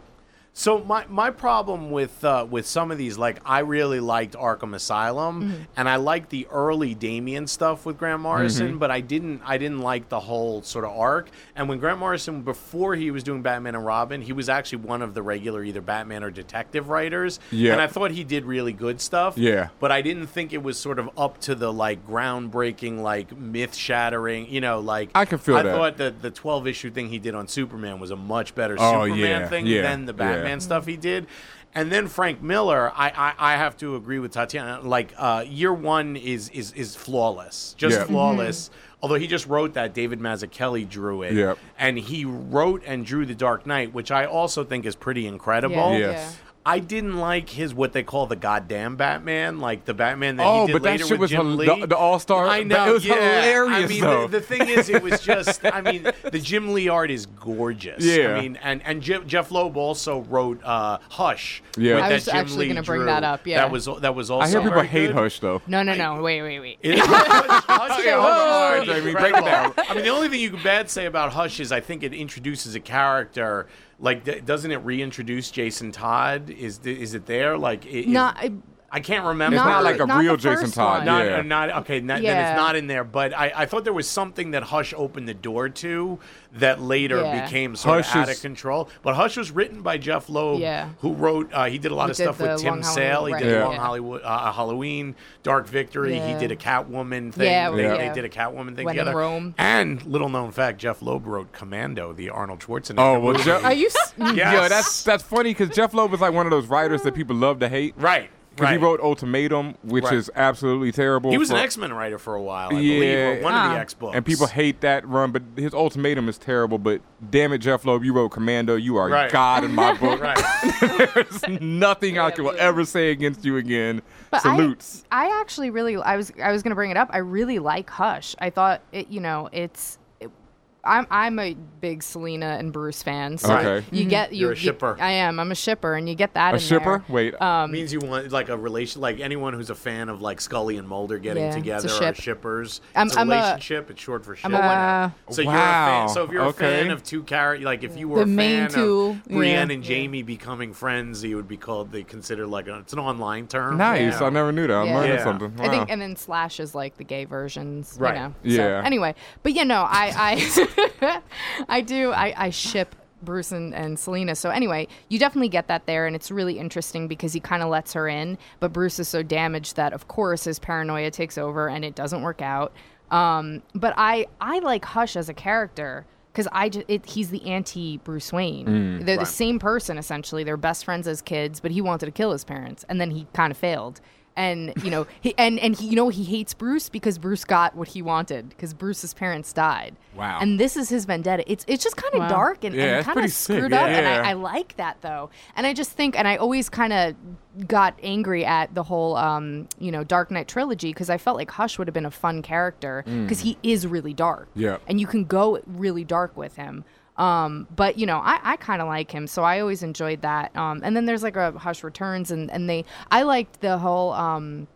So my, my problem with uh, with some of these, like I really liked Arkham Asylum, and I liked the early Damian stuff with Grant Morrison, but I didn't I didn't like the whole sort of arc. And when Grant Morrison, before he was doing Batman and Robin, he was actually one of the regular either Batman or detective writers. Yeah. and I thought he did really good stuff. Yeah. but I didn't think it was sort of up to the like groundbreaking, like myth shattering. You know, like I can feel I that. thought that the twelve issue thing he did on Superman was a much better Oh, Superman yeah, thing yeah, than the yeah. Batman stuff he did. And then Frank Miller, I, I, I have to agree with Tatiana. Like uh, year one is is is flawless, just Yeah. flawless. Although he just wrote that, David Mazzucchelli drew it, Yep. and he wrote and drew the Dark Knight, which I also think is pretty incredible. Yeah, Yes. I didn't like his what they call the goddamn Batman, like the Batman that Oh, he did but that shit with was Jim hil- Lee. the- the All-Star- I know it was yeah. hilarious, I mean, though. The, the thing is, it was just. I mean, the Jim Lee art is gorgeous. Yeah. I mean, and and Jeph, Jeph Loeb also wrote uh, Hush. Yeah. with I that was Jim actually Lee gonna bring drew. that up, yeah. that was that was also. I hear people hate good. Hush though. No, no, no. Wait, wait, wait. It- Hush, Hush- Yeah, hold on. ahead, Jamie. Break it down. I mean, the only thing you could bad say about Hush is I think it introduces a character. Like, th- doesn't it reintroduce Jason Todd? Is th- is it there? Like, i- is- Not, I, I can't remember. It's not, Not like a not real Jason Todd. Not, yeah. uh, not okay. Not, Then it's not in there. But I, I thought there was something that Hush opened the door to that later Yeah. became sort Hush of out is- of control. But Hush was written by Jeph Loeb, Yeah. who wrote. Uh, he did a lot Who of stuff with Tim Sale. He Halloween, did right, Long. Hollywood, uh, Halloween, Dark Victory. He did a Catwoman thing. Yeah, they, yeah. they did a Catwoman thing When in together. Rome. And little known fact, Jeph Loeb wrote Commando, the Arnold Schwarzenegger. Oh, well, movie. Jeph- Are you? s- Yes. Yeah, that's that's funny because Jeph Loeb is like one of those writers that people love to hate. right. Because Right. he wrote Ultimatum, which Right. is absolutely terrible. He was an X Men writer for a while, I Yeah. believe, or one of Ah. the X books. And people hate that run, but his Ultimatum is terrible. But damn it, Jeph Loeb, you wrote Commando. You are Right. God in my book. There's nothing I will ever say against you again. But Salutes. I, I actually really, I was, I was going to bring it up. I really like Hush. I thought it, you know, it's. It, I'm I'm a big Selena and Bruce fan, so Okay. you get you. You're a you- shipper. I am. I'm a shipper, and you get that. a in shipper? there. Wait. Um, means you want like a relation, like anyone who's a fan of like Scully and Mulder getting Yeah, it's a together ship. are shippers. I'm- it's a I'm a- relationship. it's short for ship. I'm a Uh, so you're a Wow. fan. So if you're Okay. a fan of two characters, like if you were The a main fan two, of Brienne yeah. and Jamie becoming friends, you would be called. They consider like a, it's an online term. nice. Yeah. I never knew that. I'm Yeah. learning Yeah. something. I think, and then Slash is like the gay versions, Right. You know? Yeah. So, anyway, but you know, I, I, I do, I, I ship Bruce and, and Selena. So anyway, you definitely get that there, and it's really interesting because he kind of lets her in, but Bruce is so damaged that, of course, his paranoia takes over, and it doesn't work out. Um, but I, I like Hush as a character. Because I, ju- it, he's the anti Bruce Wayne. They're the same person essentially. They're best friends as kids, but he wanted to kill his parents, and then he kind of failed and you know he and and he you know he hates Bruce because Bruce got what he wanted because Bruce's parents died. Wow. And this is his vendetta. It's it's just kind of Wow. dark and, Yeah, and kind pretty of sick, screwed up, and yeah. I, I like that though. And I just think, and I always kind of got angry at the whole um you know Dark Knight trilogy because I felt like Hush would have been a fun character because he is really dark. Yeah. And you can go really dark with him. Um, but you know, I, I kind of like him, so I always enjoyed that. Um, and then there's like a Hush Returns, and and they I liked the whole um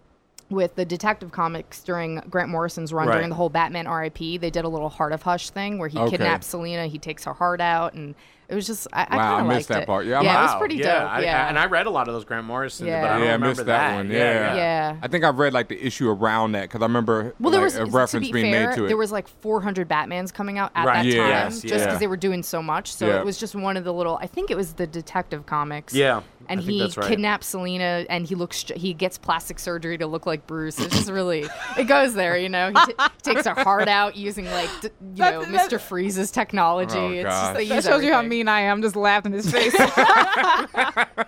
with the Detective Comics during Grant Morrison's run Right. during the whole Batman R.I.P. They did a little Heart of Hush thing where he Okay. kidnaps Selena, he takes her heart out, and it was just I, I Wow, I kind of missed liked that it. part. Yeah, I'm- yeah, it was pretty yeah, dope. I- yeah, and I read a lot of those Grant Morrison, Yeah. but I don't yeah, I missed that, one. Yeah. yeah. Yeah. I think I read like the issue around that because I remember Well, there like, was a reference be being fair, made to it. there was like 400 Batmans coming out at Right. that Yeah. time, Yes, just because yeah. they were doing so much. So Yeah. it was just one of the little. I think it was the Detective Comics. Yeah, and I think he that's right. kidnaps Selena, and he looks. He gets plastic surgery to look like Bruce. It's just really. it goes there, you know. He t- takes her heart out using like d- you know That's- Mr. Freeze's technology. Oh, it's just they That use shows you how mean I am. Just laughing in his face.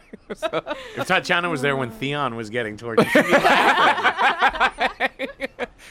If Tatiana was there when Theon was getting tortured, she'd be laughing.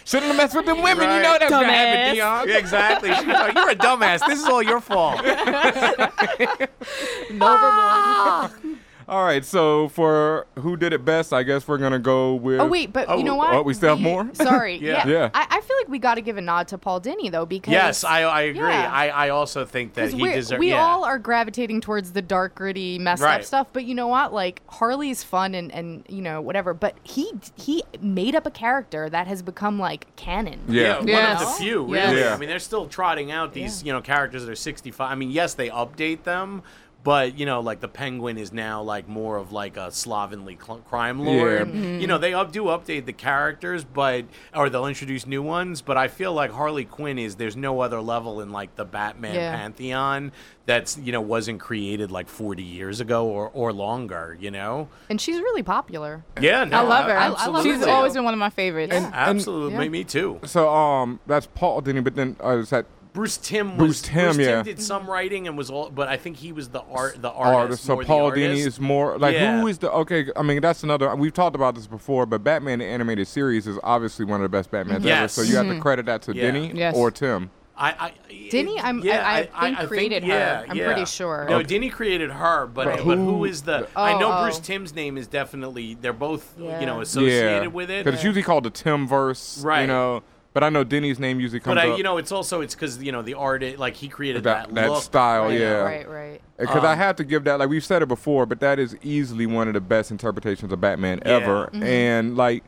Shouldn't have messed with them women. You know that's what happened, Dumbass. Theon. Yeah, exactly. She'd like, You're a dumbass. This is all your fault. All right, so for who did it best, I guess we're gonna go with. Oh wait, but Oh, you know what? oh, we still have more? Sorry, Yeah. yeah. Yeah. I, I feel like we got to give a nod to Paul Dini though because yes, I, I agree. Yeah. I, I also think that he deserves. we yeah. all are gravitating towards the dark, gritty, messed Right. up stuff. But you know what? Like Harley's fun and, and you know whatever. But he he made up a character that has become like canon. Yeah. Yeah, one Yes. of the few, really. Yes. Yeah. I mean, they're still trotting out these, you know, characters that are 65. I mean, yes, they update them, but you know, like the Penguin is now like more of like a slovenly cl- crime lord. Yeah. You know, they up, do update the characters, but or they'll introduce new ones. But I feel like Harley Quinn is there's no other level in like the Batman Yeah. pantheon that's you know wasn't created like 40 years ago or or longer. You know. And she's really popular. Yeah, no, I love her. I- I love her. She's always been one of my favorites. Yeah. absolutely Yeah. me too. So um, that's Paul Dini, but then uh, is that Bruce Timm was Bruce Timm, Bruce yeah. did some writing and was all, but I think he was the art, the artist? artist. So more the Paul Dini is more like Yeah. who is the okay? I mean, that's another. We've talked about this before, but Batman the animated series is obviously one of the best Batmans ever. So you have to mm-hmm. credit that to Yeah. Denny Yes. or Timm. I, I Denny, I'm- I- I think created her. I'm pretty sure. No, Okay. Denny created her, but But but, who- who is the? Oh, I Oh, know oh. Bruce Timm's name is definitely. They're both Yeah. you know associated yeah, with it. because it's usually called the Timm verse, right? You know, but I know Denny's name usually comes but I, up. you know, it's also it's because you know the art, like he created that, that, that look. style, Right, yeah. Right, right. Because I Um, have to give that, like we've said it before, but that is easily one of the best interpretations of Batman Yeah. ever. Mm-hmm. And like,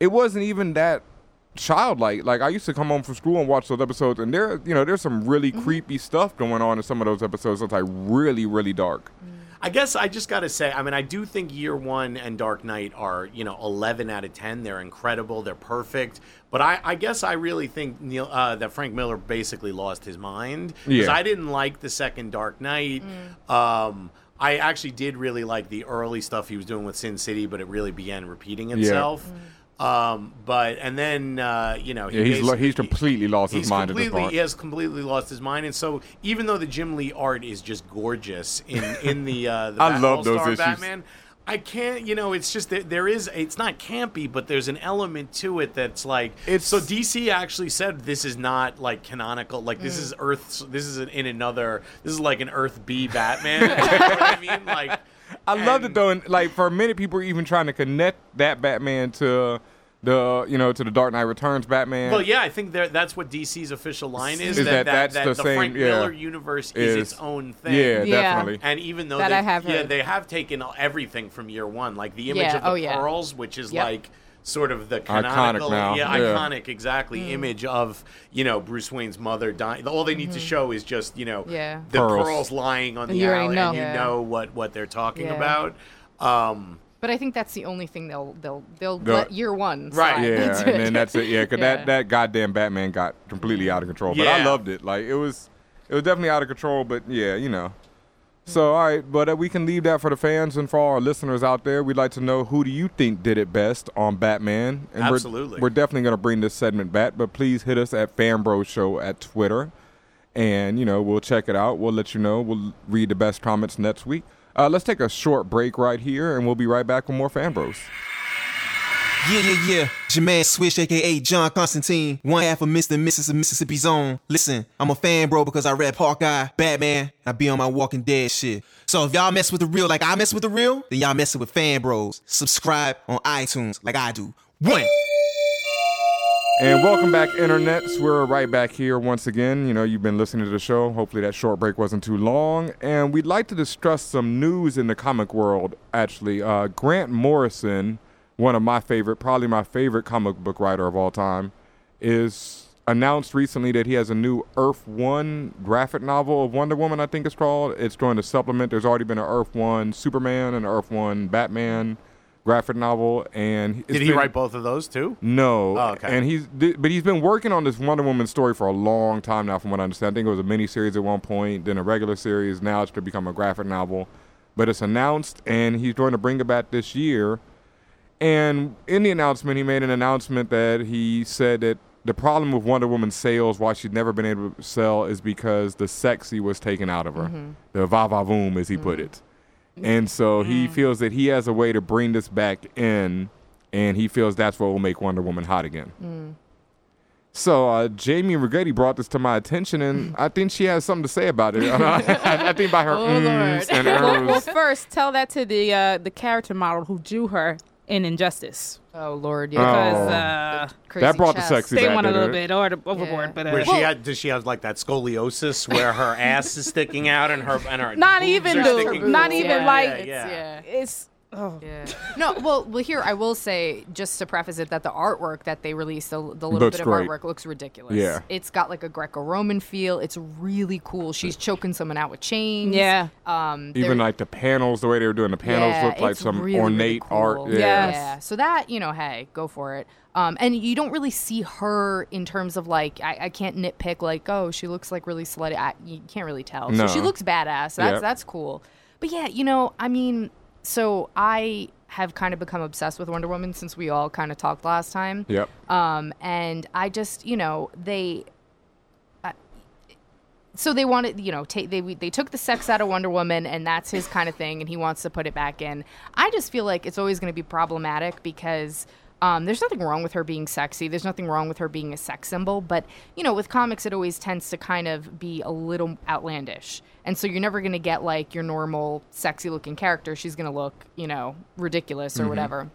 it wasn't even that childlike. Like I used to come home from school and watch those episodes, and there, you know, there's some really Mm-hmm. creepy stuff going on in some of those episodes. That's like really, really dark. I guess I just got to say, I mean, I do think Year One and Dark Knight are, you know, 11 out of 10. They're incredible. They're perfect. But I, I guess I really think Neil, uh, that Frank Miller basically lost his mind because Yeah. I didn't like the second Dark Knight. Um, I actually did really like the early stuff he was doing with Sin City, but it really began repeating itself. Um, but and then uh, you know he Yeah, he's lo- he's completely lost his he's mind at this completely he has completely lost his mind, and so even though the Jim Lee art is just gorgeous in in the, uh, the I Bat- love those All-Star issues. Batman. I can't, you know, it's just that there is, it's not campy, but there's an element to it that's like, It's- so DC actually said this is not like canonical, like this Mm. is Earth, this is in another, this is like an Earth B Batman. you know what I mean? Like, I loved it and- though, and like for many people were even trying to connect that Batman to the, you know, to the Dark Knight Returns Batman. Well, yeah, I think there- that's what DC's official line is. Is that, that that's that the the same- Frank yeah, Miller universe is, is- its own thing. Yeah, Yeah. definitely. And even though That they, I have yeah, heard. they have taken everything from year one, like the image Yeah, of the oh, yeah. pearls, which is Yep. like sort of the Iconic canonical, now, yeah, yeah. iconic, exactly hmm. image of you know Bruce Wayne's mother dying. All they need to mm-hmm. show is just you know Yeah. the Pearls. pearls, lying on the You alley, know. and you Yeah. know what what they're talking Yeah. about. Um, But I think that's the only thing they'll they'll they'll The- let year one. Right. slide. Yeah, That's and then that's it. Yeah, because Yeah. that that goddamn Batman got completely mm-hmm. out of control. But I loved it. Like it was, it was definitely out of control. But yeah, you know. So all right, but uh, we can leave that for the fans and for our listeners out there. We'd like to know who do you think did it best on Batman? And we're- Absolutely. we're, definitely going to bring this segment back. But please hit us at Fanbro Show at Twitter, and you know we'll check it out. We'll let you know. We'll read the best comments next week. Uh, let's take a short break right here, and we'll be right back with more Fanbros. Yeah, yeah, yeah. Your Swish, aka John Constantine, one half of Mr. and Mrs. of Mississippi's own. Listen, I'm a fan, bro, because I read Hawkeye, Batman, I be on my Walking Dead shit. So if y'all mess with the real like I mess with the real, then y'all messing with Fan Bros. Subscribe on iTunes like I do. One. And welcome back, internets. We're right back here once again. You know, you've been listening to the show. Hopefully, that short break wasn't too long. And we'd like to discuss some news in the comic world, actually. Uh, Grant Morrison, one of my favorite, probably my favorite comic book writer of all time, is announced recently that he has a new Earth One graphic novel of Wonder Woman, I think it's called. It's going to supplement. There's already been an Earth One Superman and an Earth One Batman graphic novel. And it's did he been- write both of those too? no. Oh, okay. And he's but he's been working on this Wonder Woman story for a long time now, from what I understand. I think it was a mini series at one point, then a regular series. Now it's going to become a graphic novel. But it's announced, and he's going to bring it back this year. And in the announcement, he made an announcement that he said that the problem with Wonder Woman's sales, why she's never been able to sell, is because the sexy was taken out of her, the va va voom, as he put it. And so he feels that he has a way to bring this back in, and he feels that's what will make Wonder Woman hot again. So uh, Jamie Righetti brought this to my attention, and I think she has something to say about it. I, I think by her Oh, and well, well, first, tell that to the uh, the character model who drew her in Injustice. Oh Lord, Oh. yeah. Because uh, Crazy That brought the chest. sexy they back, went a little bit over- overboard. Yeah. But uh, Where she had, does she have like that scoliosis where her ass is sticking out and her and her not even are the, not even Yeah, like it's- yeah. yeah. it's. Oh. Yeah. No, well, well, here I will say, just to preface it, that the artwork that they released, the, the little Looks bit of great. artwork, looks ridiculous. Yeah. it's got like a Greco-Roman feel. It's really cool. She's choking someone out with chains. Yeah. Um. Even like the panels, the way they were doing the panels yeah, looked like some really, really ornate art. Yeah. Yes. Yeah. So that you know, hey, go for it. Um, and you don't really see her in terms of like I, I can't nitpick like oh she looks like really slutty. I, you can't really tell. No. So she looks badass. That's Yeah. that's cool. But yeah, you know, I mean, so I have kind of become obsessed with Wonder Woman since we all kind of talked last time. Yep. Um, and I just, you know, they. So they wanted, you know, they they took the sex out of Wonder Woman, and that's his kind of thing, and he wants to put it back in. I just feel like it's always going to be problematic because um, there's nothing wrong with her being sexy. There's nothing wrong with her being a sex symbol, but you know, with comics, it always tends to kind of be a little outlandish, and so you're never going to get like your normal sexy looking character. She's going to look, you know, ridiculous or whatever.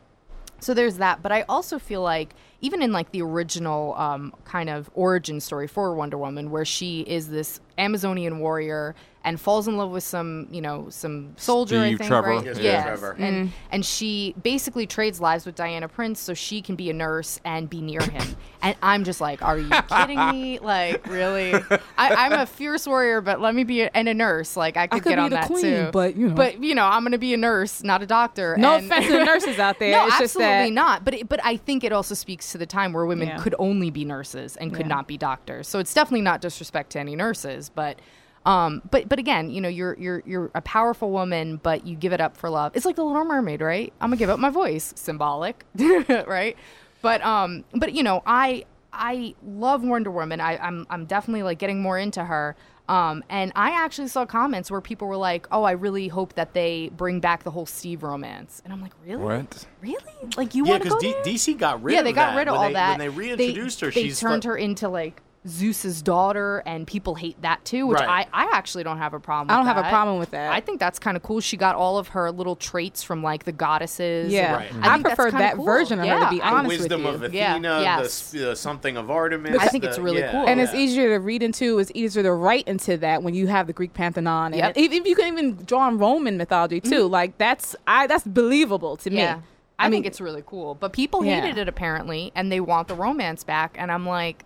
So there's that, but I also feel like even in like the original um, kind of origin story for Wonder Woman, where she is this Amazonian warrior and falls in love with some, you know, some soldier. I Steve think, Trevor. right? Yes, Yes. Steve Trevor. And and she basically trades lives with Diana Prince so she can be a nurse and be near him. and I'm just like, are you kidding me? Like, really? I, I'm a fierce warrior, but let me be a, and a nurse. Like, I could, could get be on the that queen, too. but, you know. but you know, I'm gonna be a nurse, not a doctor. No and- offense to the nurses out there. no, it's just absolutely that not. But it, but I think it also speaks to the time where women Yeah. could only be nurses and could Yeah. not be doctors. So it's definitely not disrespect to any nurses, but. Um, but but again, you know, you're you're you're a powerful woman, but you give it up for love. It's like the Little Mermaid, right? I'm gonna give up my voice, symbolic, right? But um, but you know, I I love Wonder Woman. I, I'm I'm definitely like getting more into her. Um, and I actually saw comments where people were like, "Oh, I really hope that they bring back the whole Steve romance." And I'm like, "Really? What? Really? Like you Yeah, want to because go there? DC got rid yeah, of they got rid of all they, that. When they reintroduced they, her, they she's turned her into like Zeus's daughter, and people hate that too. Which Right. I, I actually don't have a problem. I don't with have a problem with that. I think that's kind of cool. She got all of her little traits from like the goddesses. Yeah, Right. and I, think prefer that cool. version of her to Yeah, be I- the wisdom with you. of Yeah, Athena, yes. the, s- uh, something of Artemis. I think it's really yeah, cool. and it's easier to read into. It's easier to write into that when you have the Greek pantheon, and Yep. if, if you can even draw on Roman mythology too. Like that's I that's believable to Yeah. me. I, I think mean- it's really cool. But people Yeah. hated it apparently, and they want the romance back. And I'm like,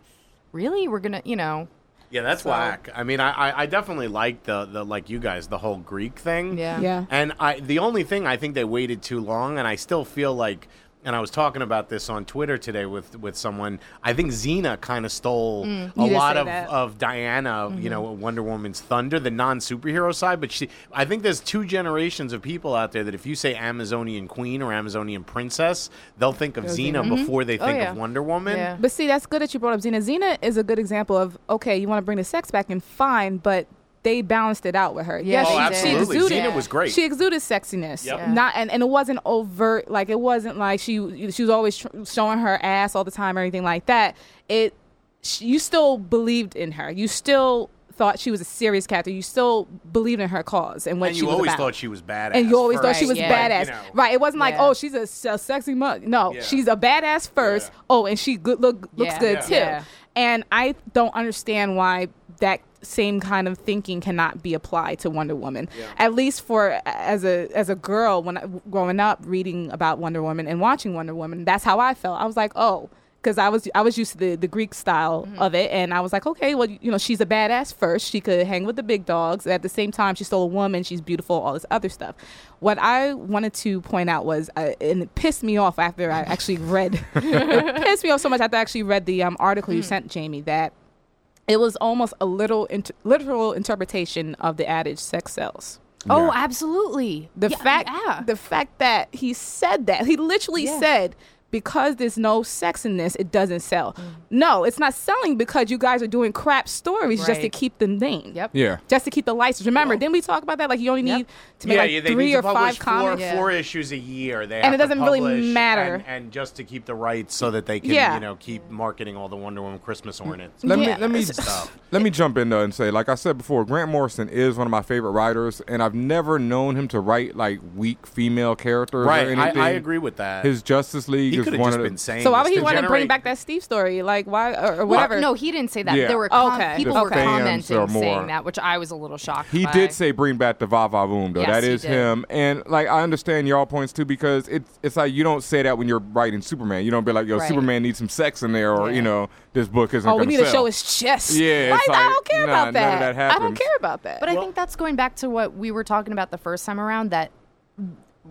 really? We're gonna, you know? Yeah, that's So- whack. I mean, I, I, I definitely like the, the like you guys the whole Greek thing. Yeah. Yeah. And I the only thing I think they waited too long, and I still feel like, and I was talking about this on Twitter today with with someone. I think Xena kind of stole a lot of, that. of Diana, you know, Mm-hmm. Wonder Woman's thunder, the non superhero side. But she, I think there's two generations of people out there that if you say Amazonian Queen or Amazonian Princess, they'll think of Xena before they Oh, think yeah. of Wonder Woman. Yeah. But see, that's good that you brought up Xena. Xena is a good example of okay, you want to bring the sex back in, fine, but they balanced it out with her. Yeah, Yes, Oh, she she, did. Oh, she exuded. Xena was great. She exuded sexiness. Yep. Yeah. Not and, and it wasn't overt. Like it wasn't like she she was always tr- showing her ass all the time or anything like that. It she, you still believed in her. You still thought she was a serious character. You still believed in her cause and what And she you always thought she was badass. and you always thought she was yeah. badass, You know. right? It wasn't like, Yeah. oh, she's a sexy mug. No, Yeah. she's a badass first. Yeah. Oh, and she good look looks Yeah. good Yeah. too. Yeah. And I don't understand why that same kind of thinking cannot be applied to Wonder Woman. Yeah. At least for as a as a girl when I, growing up reading about Wonder Woman and watching Wonder Woman, that's how I felt. I was like, oh. Because I was I was used to the, the Greek style Mm-hmm. of it, and I was like, okay, well, you know, she's a badass first. She could hang with the big dogs. At the same time, she's still a woman. She's beautiful. All this other stuff. What I wanted to point out was, uh, and it pissed me off after I actually read. it pissed me off so much after I actually read the um, article you Mm. sent, Jamie, that it was almost a little inter- literal interpretation of the adage "sex sells." Oh, absolutely. The Yeah, fact, yeah. the fact that he said that he literally Yeah. said. Because there's no sex in this, it doesn't sell. Mm. No, it's not selling because you guys are doing crap stories just to keep the name. Yep. Yeah. Just to keep the license. Remember, didn't we talk about that? Like you only Yep. need to make yeah, like yeah, they three need or to publish five four, comments. Yeah. four issues a year. They And have it doesn't really matter. and, and just to keep the rights so that they can, Yeah. you know, keep marketing all the Wonder Woman Christmas ornaments. Let Yeah. me let me let me jump in there and say, like I said before, Grant Morrison is one of my favorite writers, and I've never known him to write like weak female characters or Right, anything. I, I agree with that. His Justice League he is could have one just been saying. so why would he want to bring back that Steve story? Like why or, or Well, whatever? no, he didn't say that. Yeah. There were com- okay. people The were fans commenting saying that, which I was a little shocked. He by. did say bring back the Va Va Voom though. Yes, that he is did. him. And like I understand y'all points too because it's it's like you don't say that when you're writing Superman. You don't be like, yo, Right. Superman needs some sex in there, or Yeah. you know, this book isn't. oh, we gonna need to show his chest. Yeah, Like, it's I don't care nah, about none of that. that I don't care about that. But I think that's going back to what we were talking about the first time around that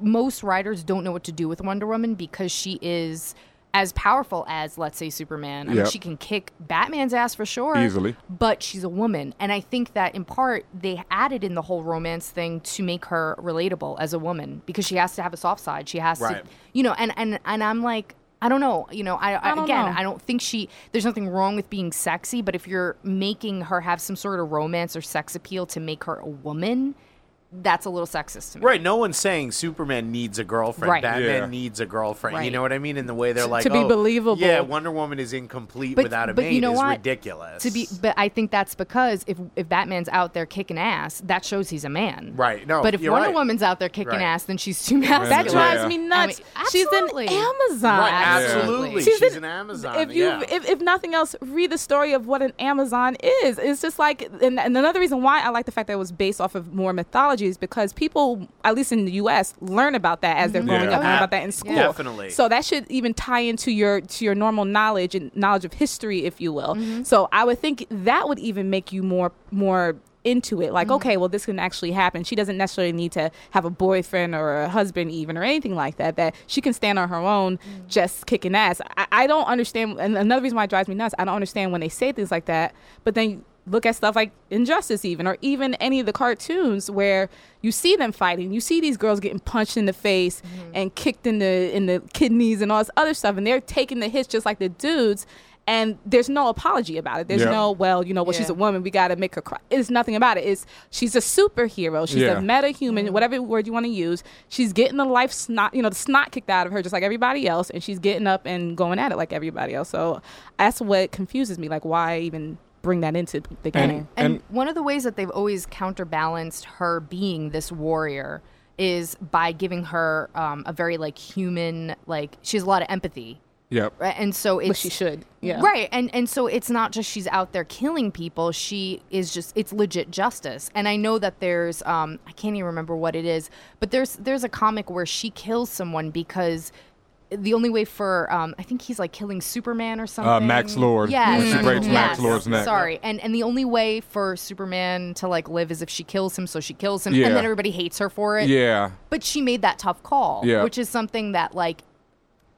most writers don't know what to do with Wonder Woman because she is as powerful as, let's say, Superman. I mean, she can kick Batman's ass for sure. Easily. But she's a woman. And I think that in part, they added in the whole romance thing to make her relatable as a woman because she has to have a soft side. She has Right. to, you know, and, and, and I'm like, I don't know. You know, I, I, I again, know. I don't think she. There's nothing wrong with being sexy, but if you're making her have some sort of romance or sex appeal to make her a woman, that's a little sexist to me. Right, no one's saying Superman needs a girlfriend. Right. Batman Yeah. needs a girlfriend. You know what I mean? In the way they're like to be oh, believable. Yeah, Wonder Woman is incomplete But- without a but mate you know is what? ridiculous. To be, but I think that's because if if Batman's out there kicking ass, that shows he's a man. Right, no, But if you're Wonder right. Woman's out there kicking Right. ass, then she's too masculine. That drives Yeah. me nuts. I mean, She's an Amazon. Right, Absolutely. absolutely. She's She's, an- an Amazon. if you yeah. if, if nothing else read the story of what an amazon is it's just like and, and another reason why i like the fact that it was based off of more mythology is because people at least in the us learn about that as they're mm-hmm. growing Yeah. up learn about that in school. Definitely. so that should even tie into your to your normal knowledge and knowledge of history if you will. Mm-hmm. So i would think that would even make you more more into it. Like mm-hmm. okay well this can actually happen. She doesn't necessarily need to have a boyfriend or a husband even or anything like that that she can stand on her own mm. just kicking ass. I, I don't understand and another reason why it drives me nuts i don't understand when they say things like that but then you look at stuff like injustice even or even any of the cartoons where you see them fighting you see these girls getting punched in the face mm-hmm. and kicked in the in the kidneys and all this other stuff and they're taking the hits just like the dudes and there's no apology about it. There's Yep. no, well, you know, well, she's a woman. We got to make her cry. It's nothing about it. It's she's a superhero. She's Yeah. a meta human, mm-hmm. whatever word you want to use. She's getting the life snot, you know, the snot kicked out of her just like everybody else, and she's getting up and going at it like everybody else. So that's what confuses me. Like, why even bring that into the game? And- And, one of the ways that they've always counterbalanced her being this warrior is by giving her um, a very like human, like she has a lot of empathy, Yep. right? And so it's But she should. Yeah. Right. And and so it's not just she's out there killing people, she is just it's legit justice. And I know that there's um I can't even remember what it is, but there's there's a comic where she kills someone because the only way for um I think he's like killing Superman or something. Uh, Max Lord. Yes. When she breaks yes. Max Lord's neck. Sorry. And and the only way for Superman to like live is if she kills him, so she kills him Yeah. and then everybody hates her for it. Yeah. But she made that tough call, Yeah. which is something that like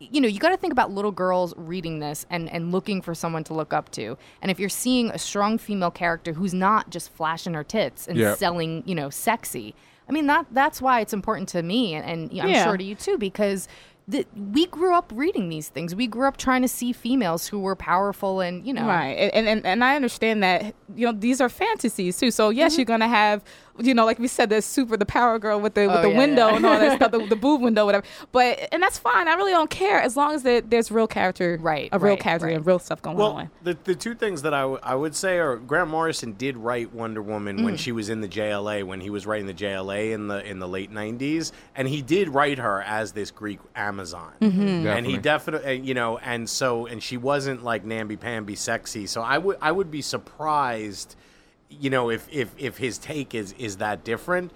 you know, you got to think about little girls reading this and, and looking for someone to look up to. And if you're seeing a strong female character who's not just flashing her tits and Yep. selling, you know, sexy, I mean that that's why it's important to me and, and I'm Yeah. sure to you too because the, we grew up reading these things. We grew up trying to see females who were powerful and you know, Right. And, and and I understand that you know these are fantasies too. So yes, Mm-hmm. you're gonna have you know like we said the super the power girl with the with Oh, the yeah, window yeah. and all that stuff the, the boob window whatever. But and that's fine. I really don't care as long as that there's real character Right, a real right, character right. and real stuff going Well, on. the, the two things that I, w- I would say are Grant Morrison did write Wonder Woman Mm. when she was in the JLA when he was writing the JLA in the in the late '90s, and he did write her as this Greek Amazon, Mm-hmm. and he Definitely. definitely you know, and so and she wasn't like namby pamby sexy, so I would I would be surprised, you know, if if if his take is is that different.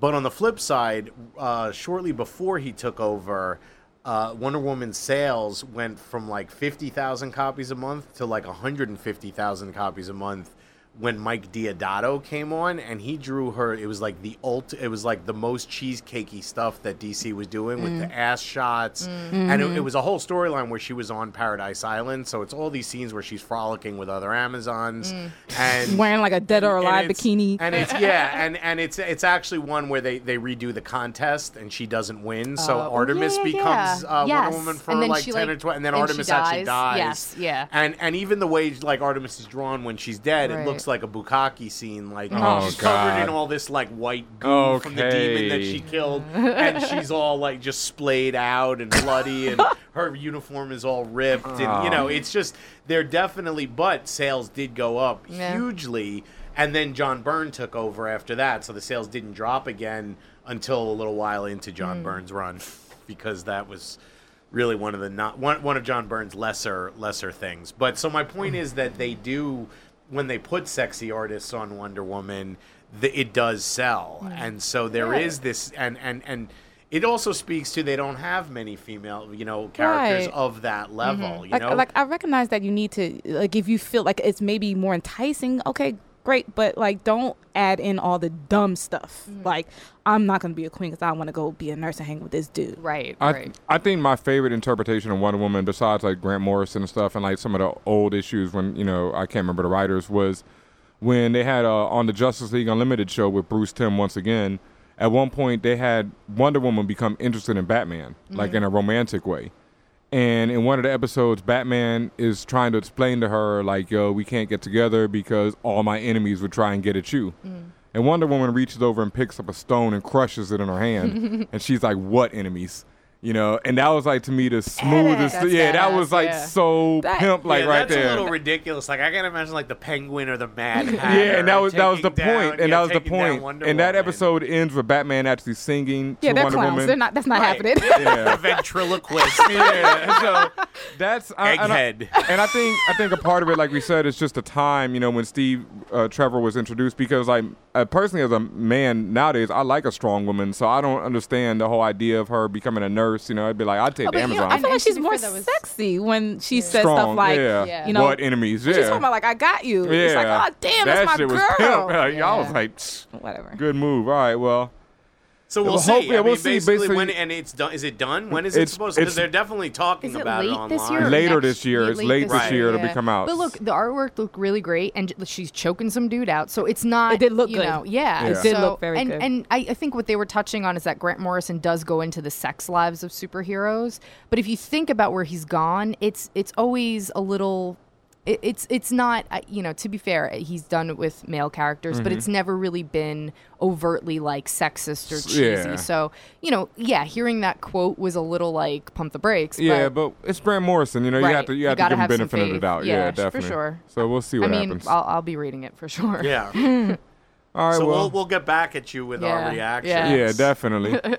But on the flip side, uh, shortly before he took over, uh, Wonder Woman sales went from like 50,000 copies a month to like 150,000 copies a month when Mike Deodato came on and he drew her it was like the ult it was like the most cheesecakey stuff that DC was doing with the mm. ass shots mm. and it, it mm-hmm. was a whole storyline where she was on Paradise Island so it's all these scenes where she's frolicking with other Amazons mm. and Wearing like a dead or alive bikini. and it's yeah, and and it's it's actually one where they they redo the contest and she doesn't win, so Oh, Artemis yeah, becomes yeah. uh, Yes. Wonder Woman for like ten like- or twenty, and then and Artemis she actually dies. dies. Yes, yeah. and and even the way like Artemis is drawn when she's dead, Right. it looks like a bukkake scene. Like Oh, she's covered in all this like white goo from the demon that she killed, and she's all like just splayed out and bloody, and her uniform is all ripped, and you know oh. it's just they're definitely. But sales did go up Yeah. hugely, and then John Byrne took over after that, so the sales didn't drop again until a little while into John hmm. Byrne's run, because that was really one of the not one one of John Byrne's lesser lesser things. But so my point hmm. is that they do when they put sexy artists on Wonder Woman, the, it does sell, mm. and so there is this and and and. It also speaks to they don't have many female, you know, characters Right. of that mm-hmm. level. You like, know, like I recognize that you need to like if you feel like it's maybe more enticing, okay, great, but like don't add in all the dumb stuff. Like I'm not gonna be a queen because I want to go be a nurse and hang with this dude. Right, I, right. I think my favorite interpretation of Wonder Woman, besides like Grant Morrison and stuff, and like some of the old issues when you know I can't remember the writers, was when they had uh, on the Justice League Unlimited show with Bruce Timm once again. At one point, they had Wonder Woman become interested in Batman, like in a romantic way. And in one of the episodes, Batman is trying to explain to her, like, yo, we can't get together because all my enemies would try and get at you. Mm. And Wonder Woman reaches over and picks up a stone and crushes it in her hand. and she's like, "What enemies?" You know, and that was like to me the smoothest. That's yeah, that was like yeah. so That- pimp, like yeah, right that's there. a little ridiculous. Like I can imagine like the penguin or the Mad Hatter. yeah, and that was that was the down- point, and yeah, that was the point. Wonder And that episode ends with Batman actually singing Yeah, to they're Wonder clowns. Woman. They're not. That's not Right. happening. Yeah. the ventriloquist. yeah, so that's I, and, I, Egghead. and I think I think a part of it, like we said, is just the time. You know, when Steve uh, Trevor was introduced, because like uh, personally as a man nowadays, I like a strong woman, so I don't understand the whole idea of her becoming a nurse. You know, I'd be like, I'd take Oh, the but, you know, Amazon. I feel like she's more fair, was- sexy when she says strong, stuff like, yeah. Yeah. you know, what enemies? Yeah, she's talking about like, "I got you." yeah. It's like, oh damn, that that's my shit girl. was pimp. Like, I was like, Whatever. good move. All right, well. So we'll Well, see. hope- yeah, I we'll mean, see. Basically, Basically- when and it's done. Is it done? When is it It's- supposed? Because it's- they're definitely talking Is it about late it online. this year? Later this year. yeah, It's late this year. It'll be come out. But look, the artwork looked really great, and she's choking some dude out. So it's not. It did look you good. Know, yeah, It did so- look very and, good. And I, I think what they were touching on is that Grant Morrison does go into the sex lives of superheroes. But if you think about where he's gone, it's it's always a little. It- It's it's not uh, you know to be fair he's done it with male characters but Mm-hmm. it's never really been overtly like sexist or cheesy Yeah. so you know yeah hearing that quote was a little like pump the brakes yeah, but, but it's Grant Morrison. You know, you have to you You have to gotta give him have benefit of the doubt. Yeah, Yeah, for definitely. sure. So we'll see I what mean happens. I'll, I'll be reading it for sure Yeah. All right, so well, we'll we'll get back at you with Yeah. our reaction. Yeah. Yeah, definitely.